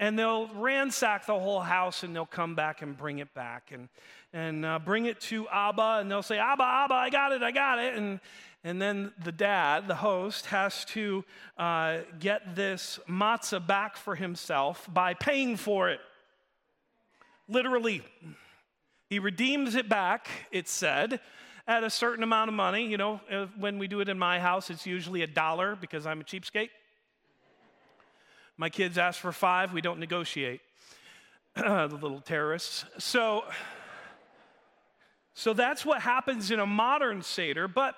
and they'll ransack the whole house, and they'll come back and bring it back, and and uh, bring it to Abba, and they'll say, Abba, Abba, I got it, I got it, and and then the dad, the host, has to uh, get this matzah back for himself by paying for it. Literally. He redeems it back, it said, at a certain amount of money. You know, uh, when we do it in my house, it's usually a dollar because I'm a cheapskate. My kids ask for five, we don't negotiate. the little terrorists. So, so that's what happens in a modern Seder, but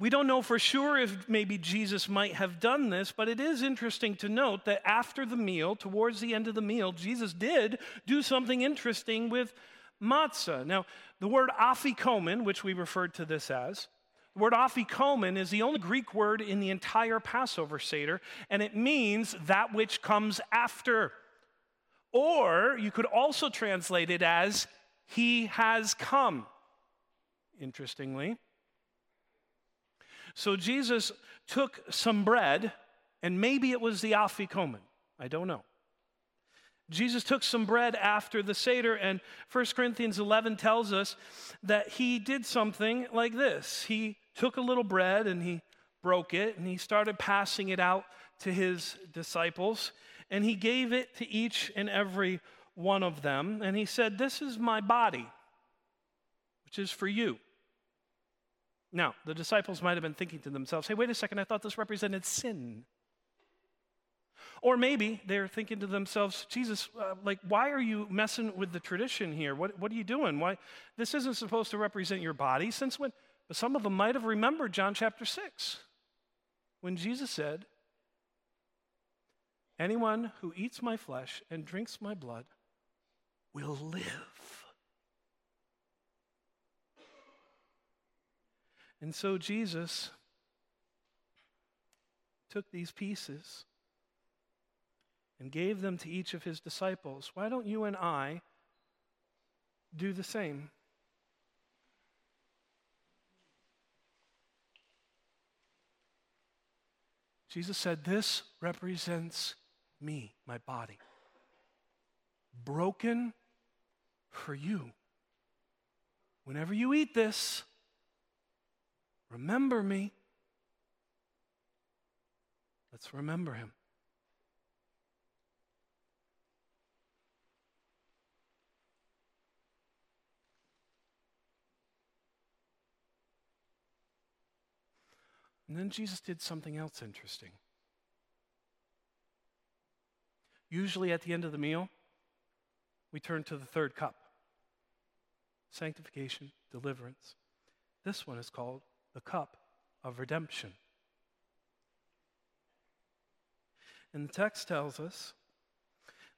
we don't know for sure if maybe Jesus might have done this, but it is interesting to note that after the meal, towards the end of the meal, Jesus did do something interesting with matzah. Now, the word afikomen, which we referred to this as, the word afikomen is the only Greek word in the entire Passover Seder, and it means that which comes after. Or you could also translate it as he has come. Interestingly. So Jesus took some bread, and maybe it was the afikomen. I don't know. Jesus took some bread after the Seder, and 1 Corinthians 11 tells us that he did something like this. He took a little bread and he broke it, and he started passing it out to his disciples, and he gave it to each and every one of them, and he said, This is my body, which is for you. Now, the disciples might have been thinking to themselves, hey, wait a second, I thought this represented sin. Or maybe they're thinking to themselves, Jesus, uh, like, why are you messing with the tradition here? What, what are you doing? Why? This isn't supposed to represent your body. Since when? But some of them might have remembered John chapter 6 when Jesus said, Anyone who eats my flesh and drinks my blood will live. And so Jesus took these pieces and gave them to each of his disciples. Why don't you and I do the same? Jesus said, This represents me, my body, broken for you. Whenever you eat this, remember me. Let's remember him. And then Jesus did something else interesting. Usually at the end of the meal, we turn to the third cup sanctification, deliverance. This one is called the cup of redemption. And the text tells us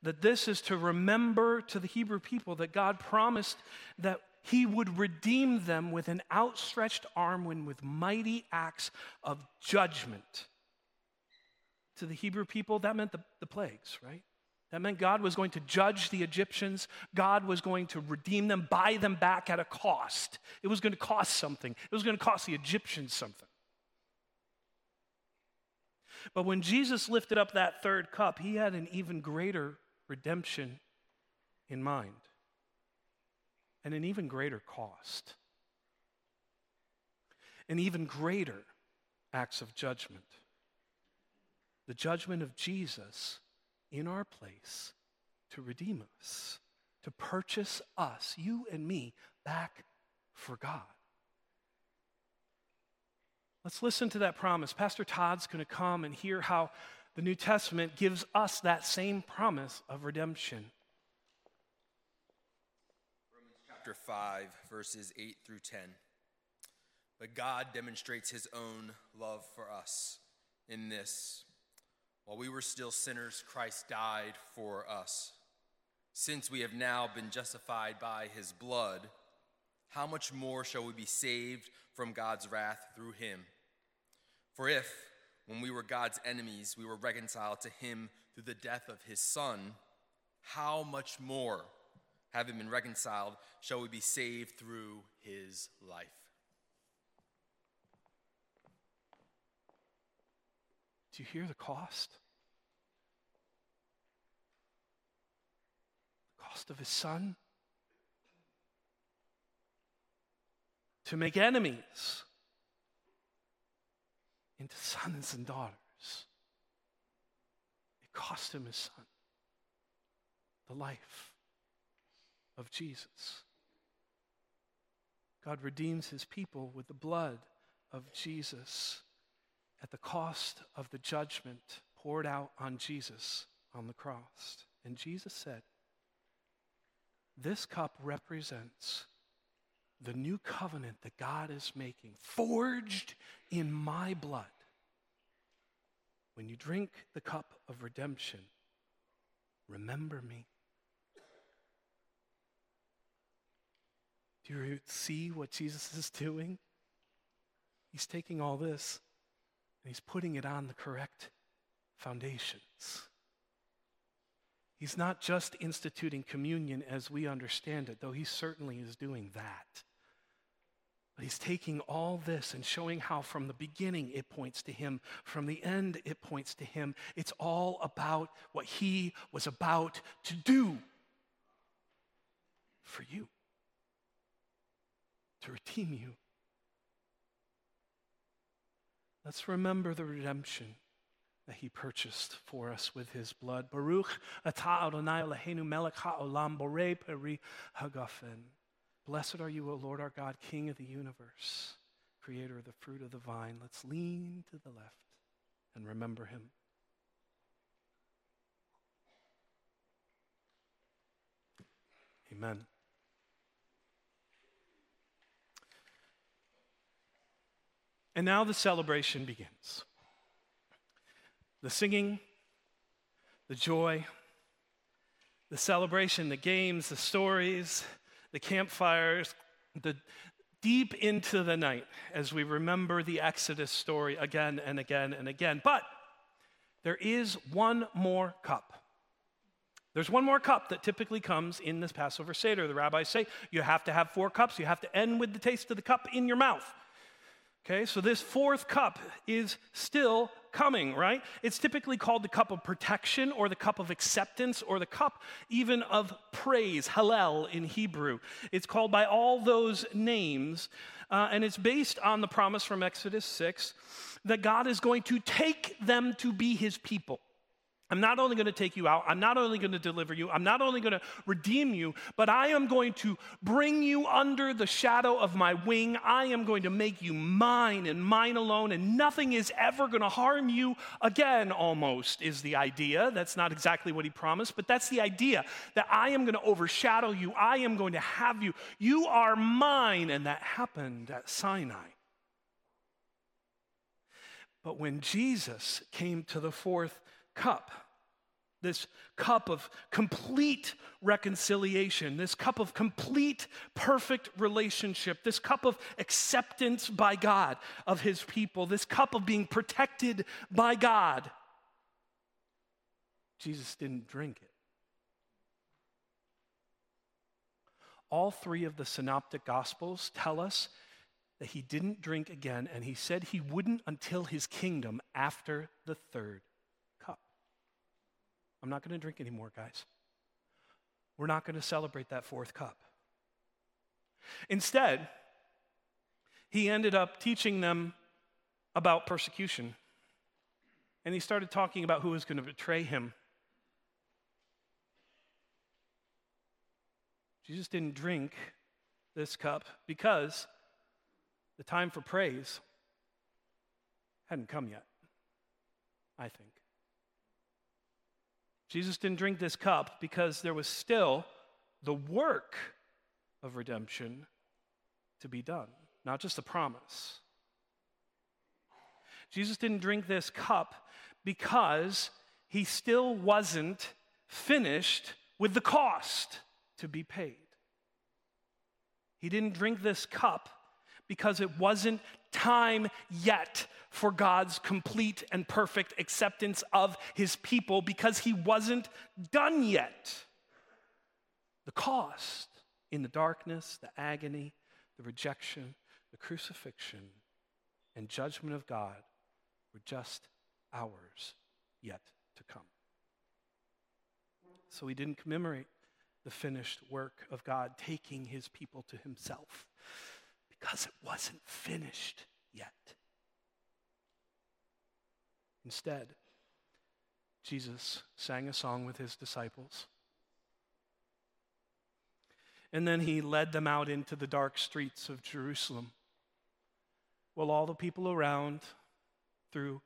that this is to remember to the Hebrew people that God promised that he would redeem them with an outstretched arm and with mighty acts of judgment. To the Hebrew people, that meant the, the plagues, right? That meant God was going to judge the Egyptians. God was going to redeem them, buy them back at a cost. It was going to cost something, it was going to cost the Egyptians something. But when Jesus lifted up that third cup, he had an even greater redemption in mind and an even greater cost, an even greater acts of judgment. The judgment of Jesus in our place to redeem us, to purchase us, you and me, back for God. Let's listen to that promise. Pastor Todd's going to come and hear how the New Testament gives us that same promise of redemption. Chapter 5, verses 8 through 10. But God demonstrates his own love for us in this. While we were still sinners, Christ died for us. Since we have now been justified by his blood, how much more shall we be saved from God's wrath through him? For if, when we were God's enemies, we were reconciled to him through the death of his son, how much more? Having been reconciled, shall we be saved through his life. Do you hear the cost? The cost of his son? To make enemies into sons and daughters. It cost him his son, the life of Jesus. God redeems his people with the blood of Jesus at the cost of the judgment poured out on Jesus on the cross. And Jesus said, This cup represents the new covenant that God is making, forged in my blood. When you drink the cup of redemption, remember me. You see what Jesus is doing? He's taking all this and he's putting it on the correct foundations. He's not just instituting communion as we understand it, though he certainly is doing that. But he's taking all this and showing how from the beginning it points to him, from the end it points to him. It's all about what he was about to do for you to redeem you. Let's remember the redemption that he purchased for us with his blood. Baruch atah Adonai Eloheinu melech ha'olam borei peri hagafen. Blessed are you, O Lord our God, King of the universe, creator of the fruit of the vine. Let's lean to the left and remember him. Amen. And now the celebration begins. The singing, the joy, the celebration, the games, the stories, the campfires, the deep into the night as we remember the Exodus story again and again and again. But there is one more cup There's one more cup that typically comes in this Passover Seder. The rabbis say you have to have four cups. You have to end with the taste of the cup in your mouth. Okay, so this fourth cup is still coming, right? It's typically called the cup of protection or the cup of acceptance or the cup even of praise, Hallel in Hebrew. It's called by all those names, uh, and it's based on the promise from Exodus 6 that God is going to take them to be his people. I'm not only going to take you out, I'm not only going to deliver you, I'm not only going to redeem you, but I am going to bring you under the shadow of my wing. I am going to make you mine and mine alone, and nothing is ever going to harm you again, almost, is the idea. That's not exactly what he promised, but that's the idea that I am going to overshadow you, I am going to have you. You are mine, and that happened at Sinai. But when Jesus came to the fourth cup, this cup of complete reconciliation, this cup of complete perfect relationship, this cup of acceptance by God of his people, this cup of being protected by God. Jesus didn't drink it. All three of the synoptic gospels tell us that he didn't drink again, and he said he wouldn't until his kingdom after the third I'm not going to drink anymore, guys. We're not going to celebrate that fourth cup. Instead, he ended up teaching them about persecution. And he started talking about who was going to betray him. Jesus didn't drink this cup because the time for praise hadn't come yet, I think. Jesus didn't drink this cup because there was still the work of redemption to be done, not just the promise. Jesus didn't drink this cup because he still wasn't finished with the cost to be paid. He didn't drink this cup because it wasn't time yet for God's complete and perfect acceptance of his people because he wasn't done yet. The cost in the darkness, the agony, the rejection, the crucifixion, and judgment of God were just hours yet to come. So he didn't commemorate the finished work of God taking his people to himself because it wasn't finished yet. Instead, Jesus sang a song with his disciples. And then he led them out into the dark streets of Jerusalem. While all the people around, through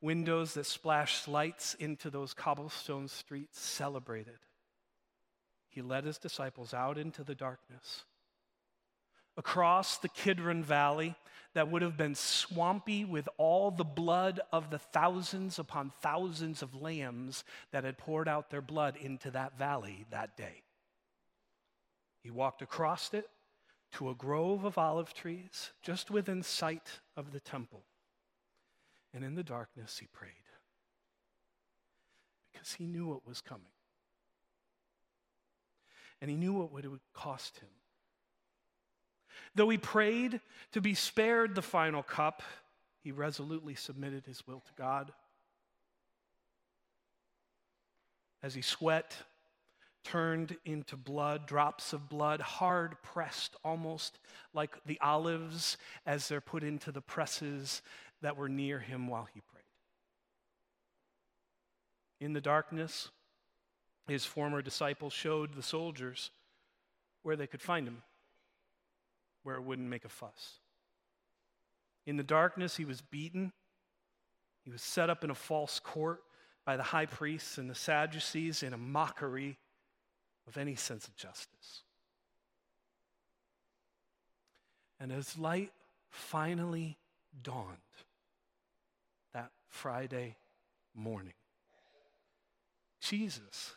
windows that splashed lights into those cobblestone streets, celebrated. He led his disciples out into the darkness across the Kidron Valley that would have been swampy with all the blood of the thousands upon thousands of lambs that had poured out their blood into that valley that day. He walked across it to a grove of olive trees just within sight of the temple. And in the darkness, he prayed because he knew what was coming. And he knew what it would cost him. Though he prayed to be spared the final cup, he resolutely submitted his will to God. As he sweat turned into blood, drops of blood, hard pressed, almost like the olives as they're put into the presses that were near him while he prayed. In the darkness, his former disciples showed the soldiers where they could find him where it wouldn't make a fuss. In the darkness, he was beaten. He was set up in a false court by the high priests and the Sadducees in a mockery of any sense of justice. And as light finally dawned that Friday morning, Jesus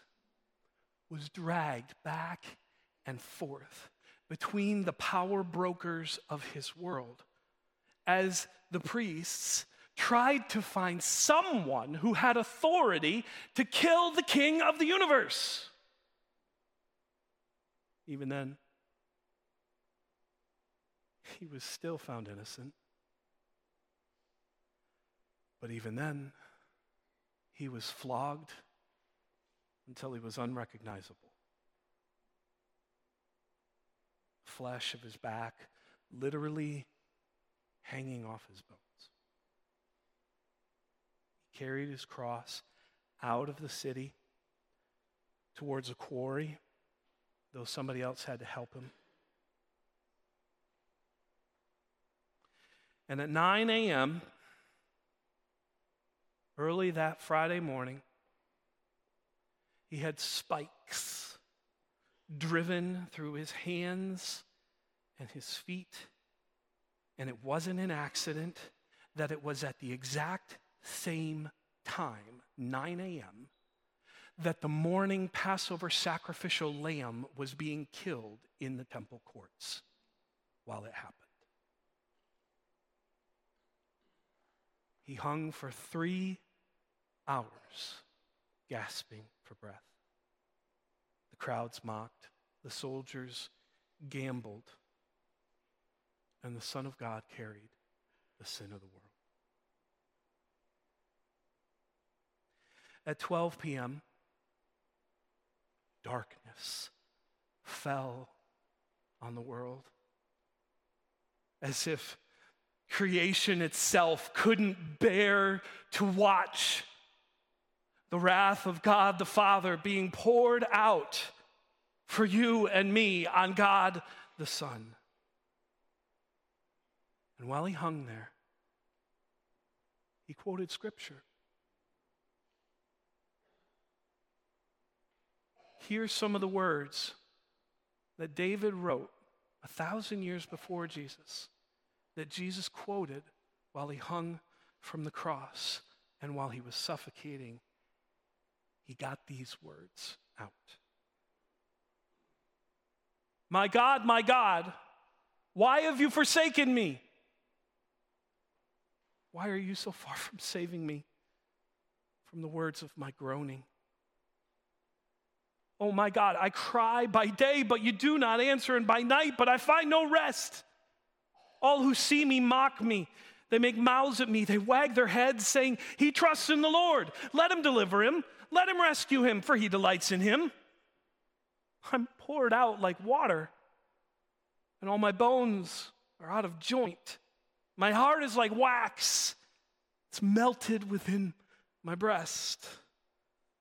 was dragged back and forth between the power brokers of his world as the priests tried to find someone who had authority to kill the king of the universe. even then, he was still found innocent. But even then, he was flogged until he was unrecognizable. Flesh of his back literally hanging off his bones. He carried his cross out of the city towards a quarry, though somebody else had to help him. And at 9 a.m., early that Friday morning, he had spikes driven through his hands and his feet. And it wasn't an accident that it was at the exact same time, 9 a.m., that the morning Passover sacrificial lamb was being killed in the temple courts while it happened. He hung for three hours, gasping for breath. The crowds mocked, the soldiers gambled, and the Son of God carried the sin of the world. At 12 p.m., darkness fell on the world as if creation itself couldn't bear to watch the wrath of God the Father being poured out for you and me on God the Son. And while he hung there, he quoted Scripture. Here's some of the words that David wrote a thousand years before Jesus, that Jesus quoted while he hung from the cross and while he was suffocating. He got these words out My God, my God, why have you forsaken me? Why are you so far from saving me from the words of my groaning? Oh my God, I cry by day, but you do not answer, and by night, but I find no rest. All who see me mock me. They make mouths at me. They wag their heads, saying, He trusts in the Lord. Let him deliver him. Let him rescue him, for he delights in him. I'm poured out like water, and all my bones are out of joint. My heart is like wax, it's melted within my breast.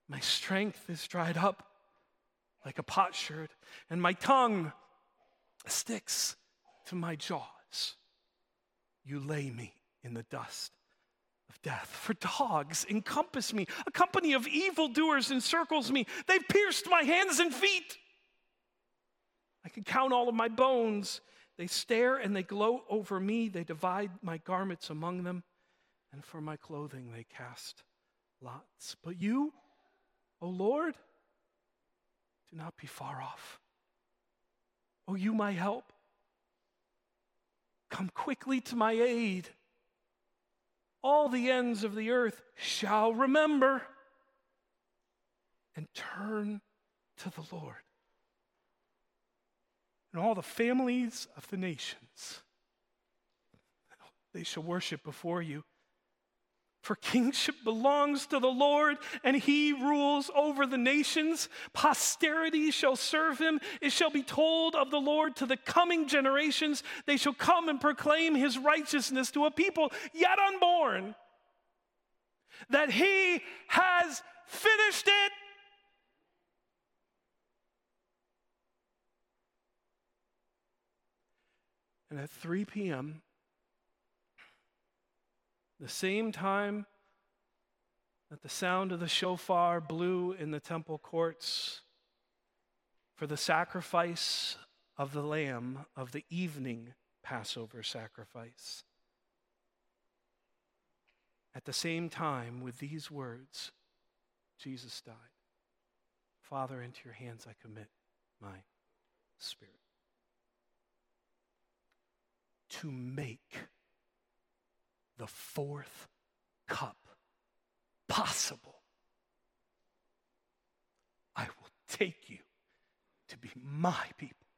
My strength is dried up like a potsherd, and my tongue sticks to my jaws. You lay me in the dust death. For dogs encompass me, a company of evildoers encircles me. They've pierced my hands and feet. I can count all of my bones. They stare and they gloat over me. They divide my garments among them, and for my clothing they cast lots. But you, O Lord, do not be far off. O you, my help, come quickly to my aid. All the ends of the earth shall remember and turn to the Lord. And all the families of the nations, they shall worship before you. For kingship belongs to the Lord, and he rules over the nations. Posterity shall serve him. It shall be told of the Lord to the coming generations. They shall come and proclaim his righteousness to a people yet unborn, that he has finished it. And at 3 p.m., the same time that the sound of the shofar blew in the temple courts for the sacrifice of the lamb of the evening Passover sacrifice. At the same time, with these words, Jesus died. Father, into your hands I commit my spirit. To make the fourth cup possible, I will take you to be my people.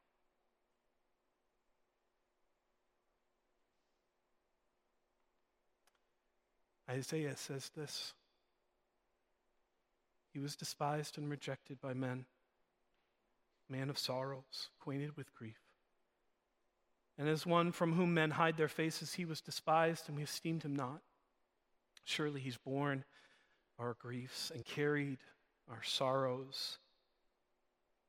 Isaiah says this He was despised and rejected by men, man of sorrows, acquainted with grief. And as one from whom men hide their faces, he was despised, and we esteemed him not. Surely he's borne our griefs and carried our sorrows.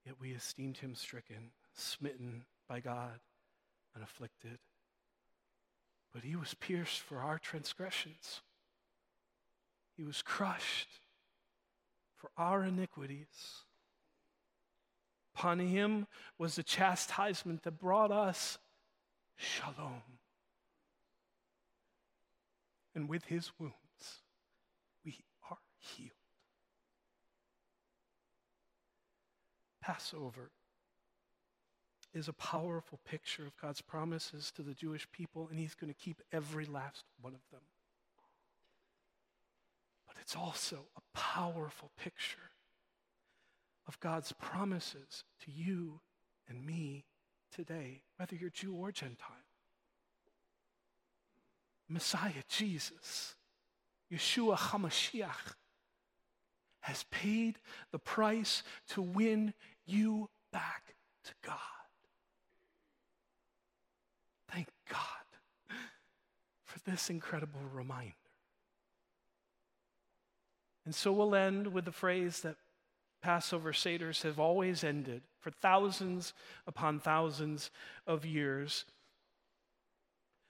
Yet we esteemed him stricken, smitten by God, and afflicted. But he was pierced for our transgressions, he was crushed for our iniquities. Upon him was the chastisement that brought us shalom. And with his wounds, we are healed. Passover is a powerful picture of God's promises to the Jewish people, and he's going to keep every last one of them. But it's also a powerful picture of God's promises to you and me today, whether you're Jew or Gentile. Messiah, Jesus, Yeshua HaMashiach, has paid the price to win you back to God. Thank God for this incredible reminder. And so we'll end with the phrase that Passover Seders have always ended for thousands upon thousands of years.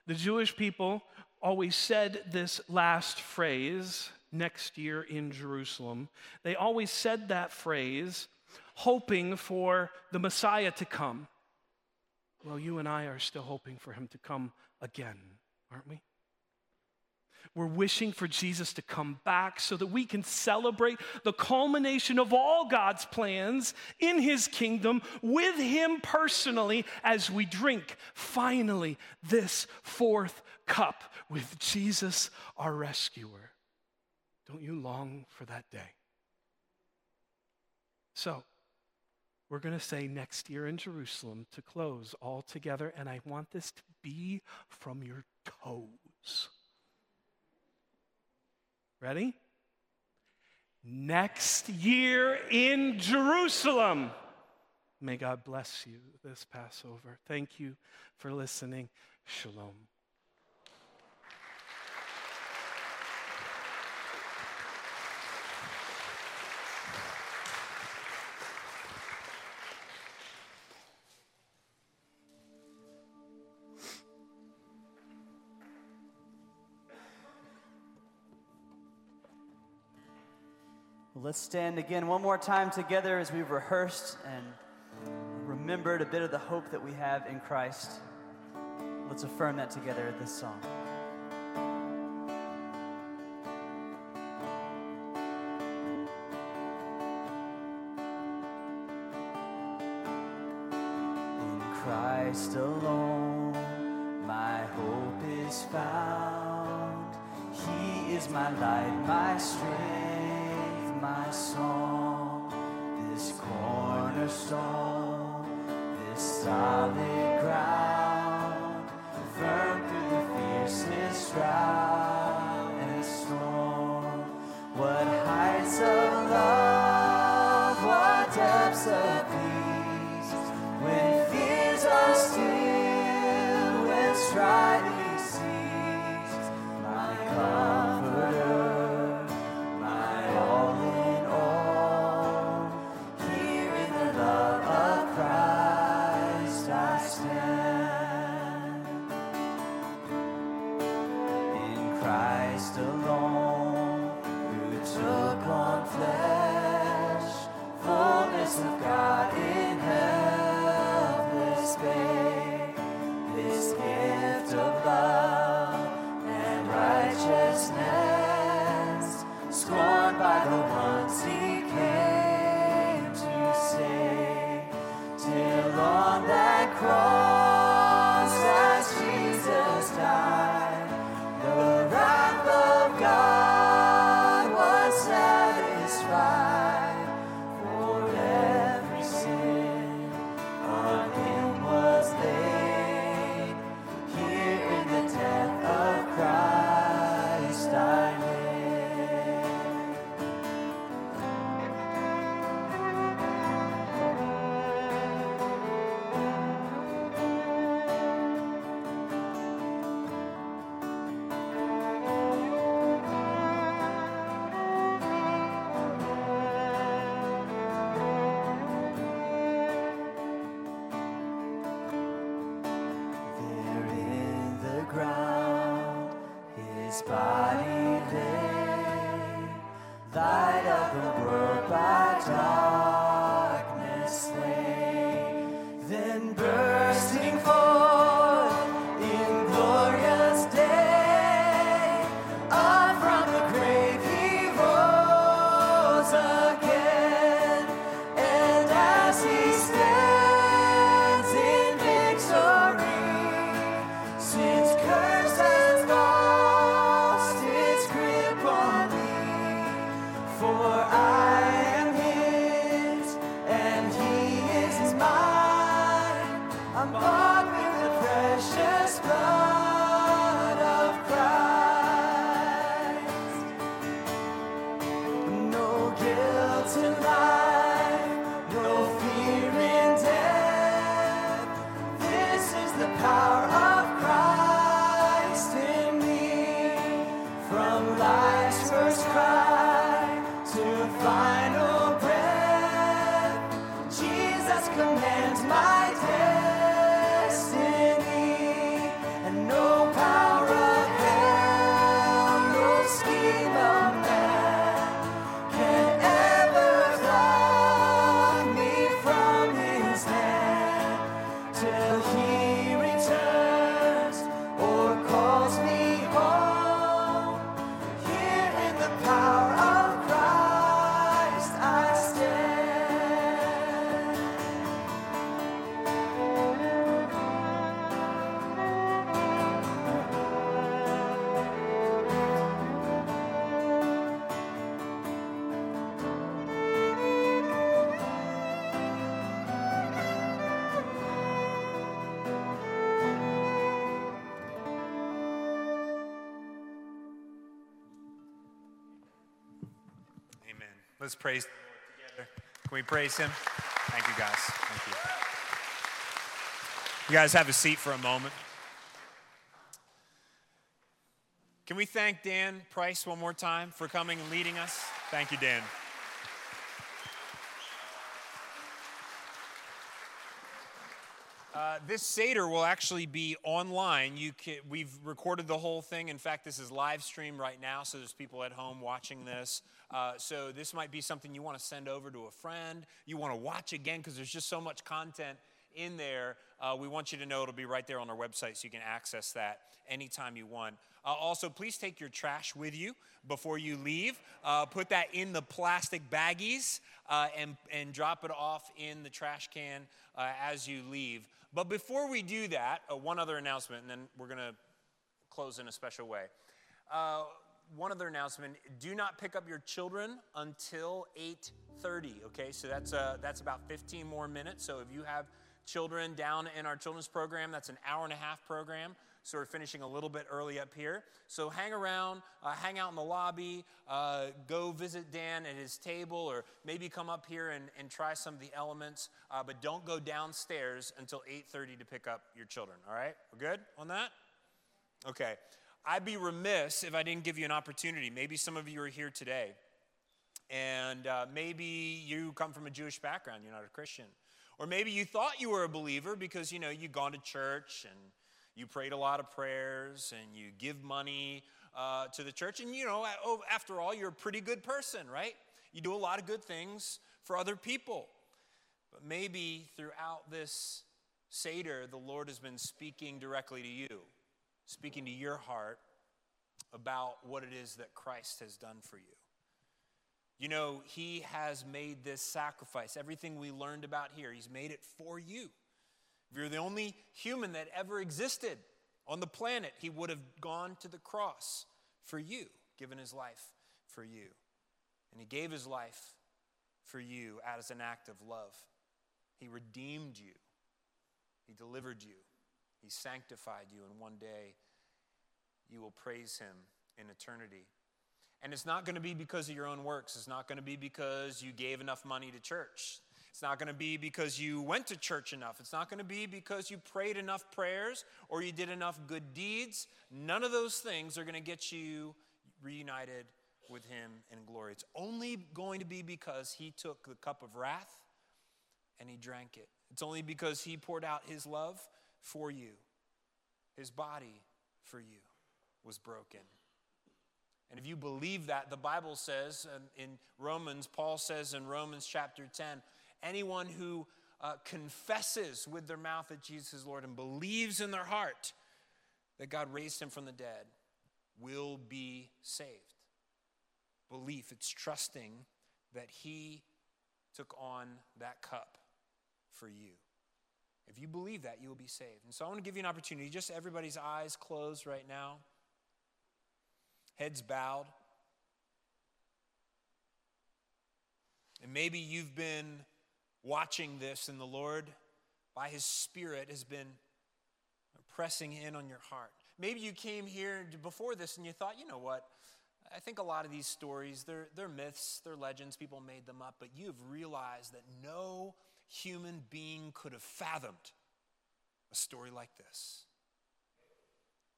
The Jewish people always said this last phrase next year in Jerusalem. They always said that phrase hoping for the Messiah to come. Well, you and I are still hoping for him to come again, aren't we? We're wishing for Jesus to come back so that we can celebrate the culmination of all God's plans in his kingdom with him personally as we drink finally this fourth cup with Jesus, our rescuer. Don't you long for that day? So, we're going to say next year in Jerusalem to close all together, and I want this to be from your toes. Ready? Next year in Jerusalem. May God bless you this Passover. Thank you for listening. Shalom. Let's stand again one more time together as we've rehearsed and remembered a bit of the hope that we have in Christ. Let's affirm that together at this song. In Christ alone, my hope is found. He is my light, my strength, my song. This cornerstone, this solid ground, firm through the fiercest drought Let's praise the Lord together. Can we praise him? Thank you, guys. Thank you. You guys have a seat for a moment. Can we thank Dan Price one more time for coming and leading us? Thank you, Dan. Uh, this Seder will actually be online. You can, we've recorded the whole thing. In fact, this is live stream right now, so there's people at home watching this. Uh, so this might be something you want to send over to a friend. You want to watch again because there's just so much content in there. Uh, we want you to know it'll be right there on our website, so you can access that anytime you want. Uh, also, please take your trash with you before you leave. Uh, put that in the plastic baggies uh, and, and drop it off in the trash can uh, as you leave. But before we do that, uh, one other announcement, and then we're going to close in a special way. One other announcement: Do not pick up your children until 8:30. Okay, so that's that's about 15 more minutes. So if you have children down in our children's program, that's an hour and a half program. So we're finishing a little bit early up here. So hang around, uh, hang out in the lobby, uh, go visit Dan at his table, or maybe come up here and, and try some of the elements. Uh, but don't go downstairs until 8:30 to pick up your children. All right, we're good on that. Okay. I'd be remiss if I didn't give you an opportunity. Maybe some of you are here today, and uh, maybe you come from a Jewish background, you're not a Christian. Or maybe you thought you were a believer because, you know, you've gone to church and you prayed a lot of prayers and you give money uh, to the church. And, you know, oh, after all, you're a pretty good person, right? You do a lot of good things for other people. But maybe throughout this Seder, the Lord has been speaking directly to you speaking to your heart about what it is that Christ has done for you. You know, He has made this sacrifice. Everything we learned about here, He's made it for you. If you're the only human that ever existed on the planet, He would have gone to the cross for you, given His life for you. And He gave His life for you as an act of love. He redeemed you, He delivered you, he sanctified you, and one day you will praise Him in eternity. And it's not going to be because of your own works. It's not going to be because you gave enough money to church. It's not going to be because you went to church enough. It's not going to be because you prayed enough prayers or you did enough good deeds. None of those things are going to get you reunited with Him in glory. It's only going to be because He took the cup of wrath and He drank it. It's only because He poured out His love for you. His body for you was broken. And if you believe that, the Bible says in Romans, Paul says in Romans chapter 10, anyone who uh, confesses with their mouth that Jesus is Lord and believes in their heart that God raised him from the dead will be saved. Belief, it's trusting that he took on that cup for you. If you believe that, you will be saved. And so I want to give you an opportunity, just everybody's eyes closed right now, heads bowed. And maybe you've been watching this, and the Lord, by His Spirit, has been pressing in on your heart. Maybe you came here before this and you thought, you know what? I think a lot of these stories, they're, they're myths, they're legends, people made them up, but you've realized that no human being could have fathomed a story like this.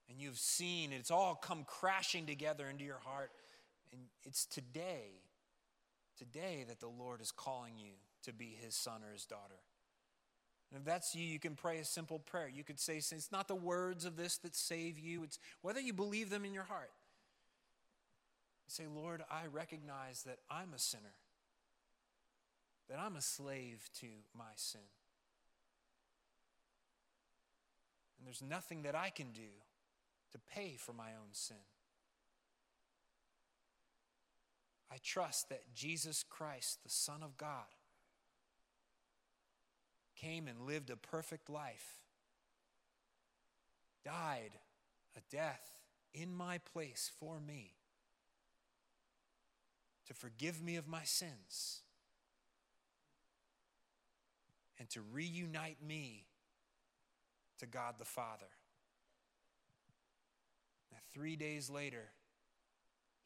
And you've seen it's all come crashing together into your heart. And it's today, today that the Lord is calling you to be his son or his daughter. And if that's you, you can pray a simple prayer. You could say, it's not the words of this that save you, it's whether you believe them in your heart. You say, Lord, I recognize that I'm a sinner, that I'm a slave to my sin. And there's nothing that I can do to pay for my own sin. I trust that Jesus Christ, the Son of God, came and lived a perfect life, died a death in my place for me to forgive me of my sins and to reunite me to God the Father. Now, three days later,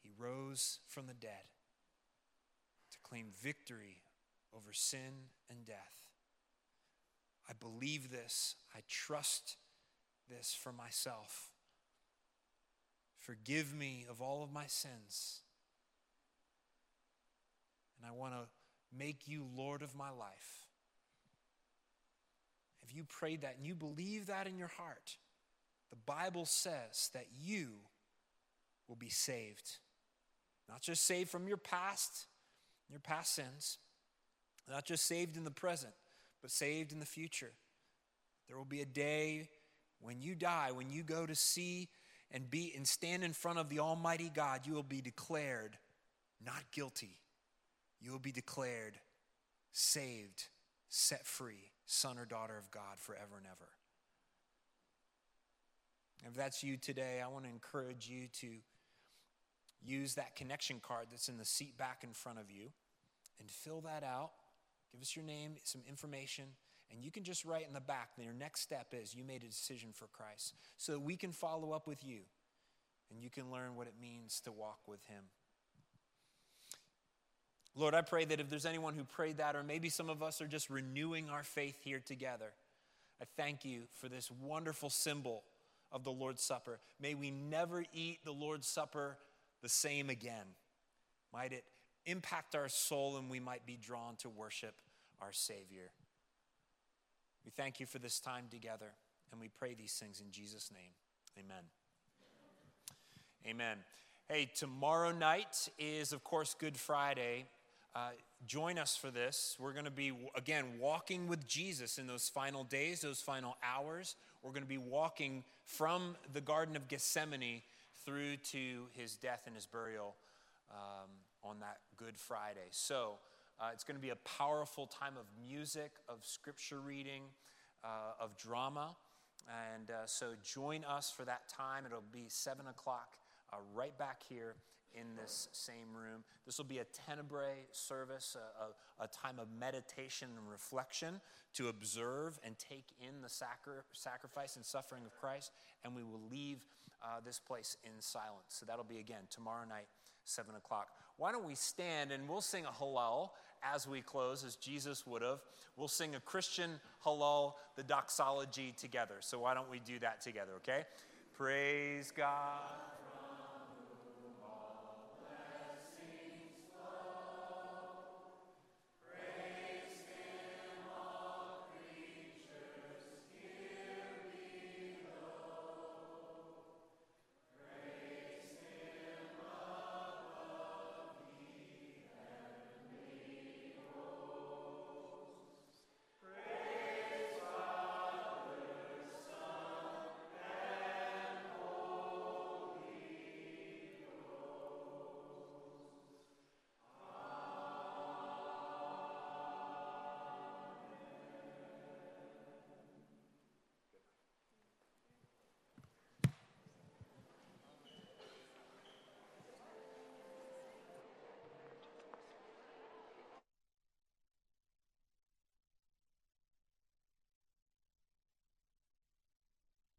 he rose from the dead to claim victory over sin and death. I believe this. I trust this for myself. Forgive me of all of my sins. And I want to make you Lord of my life. If you prayed that and you believe that in your heart, the Bible says that you will be saved. Not just saved from your past, your past sins, not just saved in the present, but saved in the future. There will be a day when you die, when you go to see and be and stand in front of the Almighty God, you will be declared not guilty. You will be declared saved, set free, son or daughter of God forever and ever. If that's you today, I want to encourage you to use that connection card that's in the seat back in front of you and fill that out Give us your name, some information, and you can just write in the back that your next step is you made a decision for Christ so that we can follow up with you and you can learn what it means to walk with Him. Lord, I pray that if there's anyone who prayed that, or maybe some of us are just renewing our faith here together, I thank you for this wonderful symbol of the Lord's Supper. May we never eat the Lord's Supper the same again. Might it impact our soul and we might be drawn to worship our Savior. We thank you for this time together and we pray these things in Jesus' name. Amen. Amen. Hey, tomorrow night is, of course, Good Friday. Uh, join us for this. We're going to be, again, walking with Jesus in those final days, those final hours. We're going to be walking from the Garden of Gethsemane through to his death and his burial. Um, on that Good Friday. So uh, it's going to be a powerful time of music, of scripture reading, uh, of drama. And uh, so join us for that time. It'll be 7 o'clock uh, right back here in this same room. This will be a tenebrae service, a, a, time of meditation and reflection to observe and take in the sacri- sacrifice and suffering of Christ. And we will leave uh, this place in silence. So that'll be again tomorrow night, 7 o'clock why don't we stand and we'll sing a Hallel as we close, as Jesus would have. We'll sing a Christian Hallel, the doxology together. So why don't we do that together, okay? Praise God.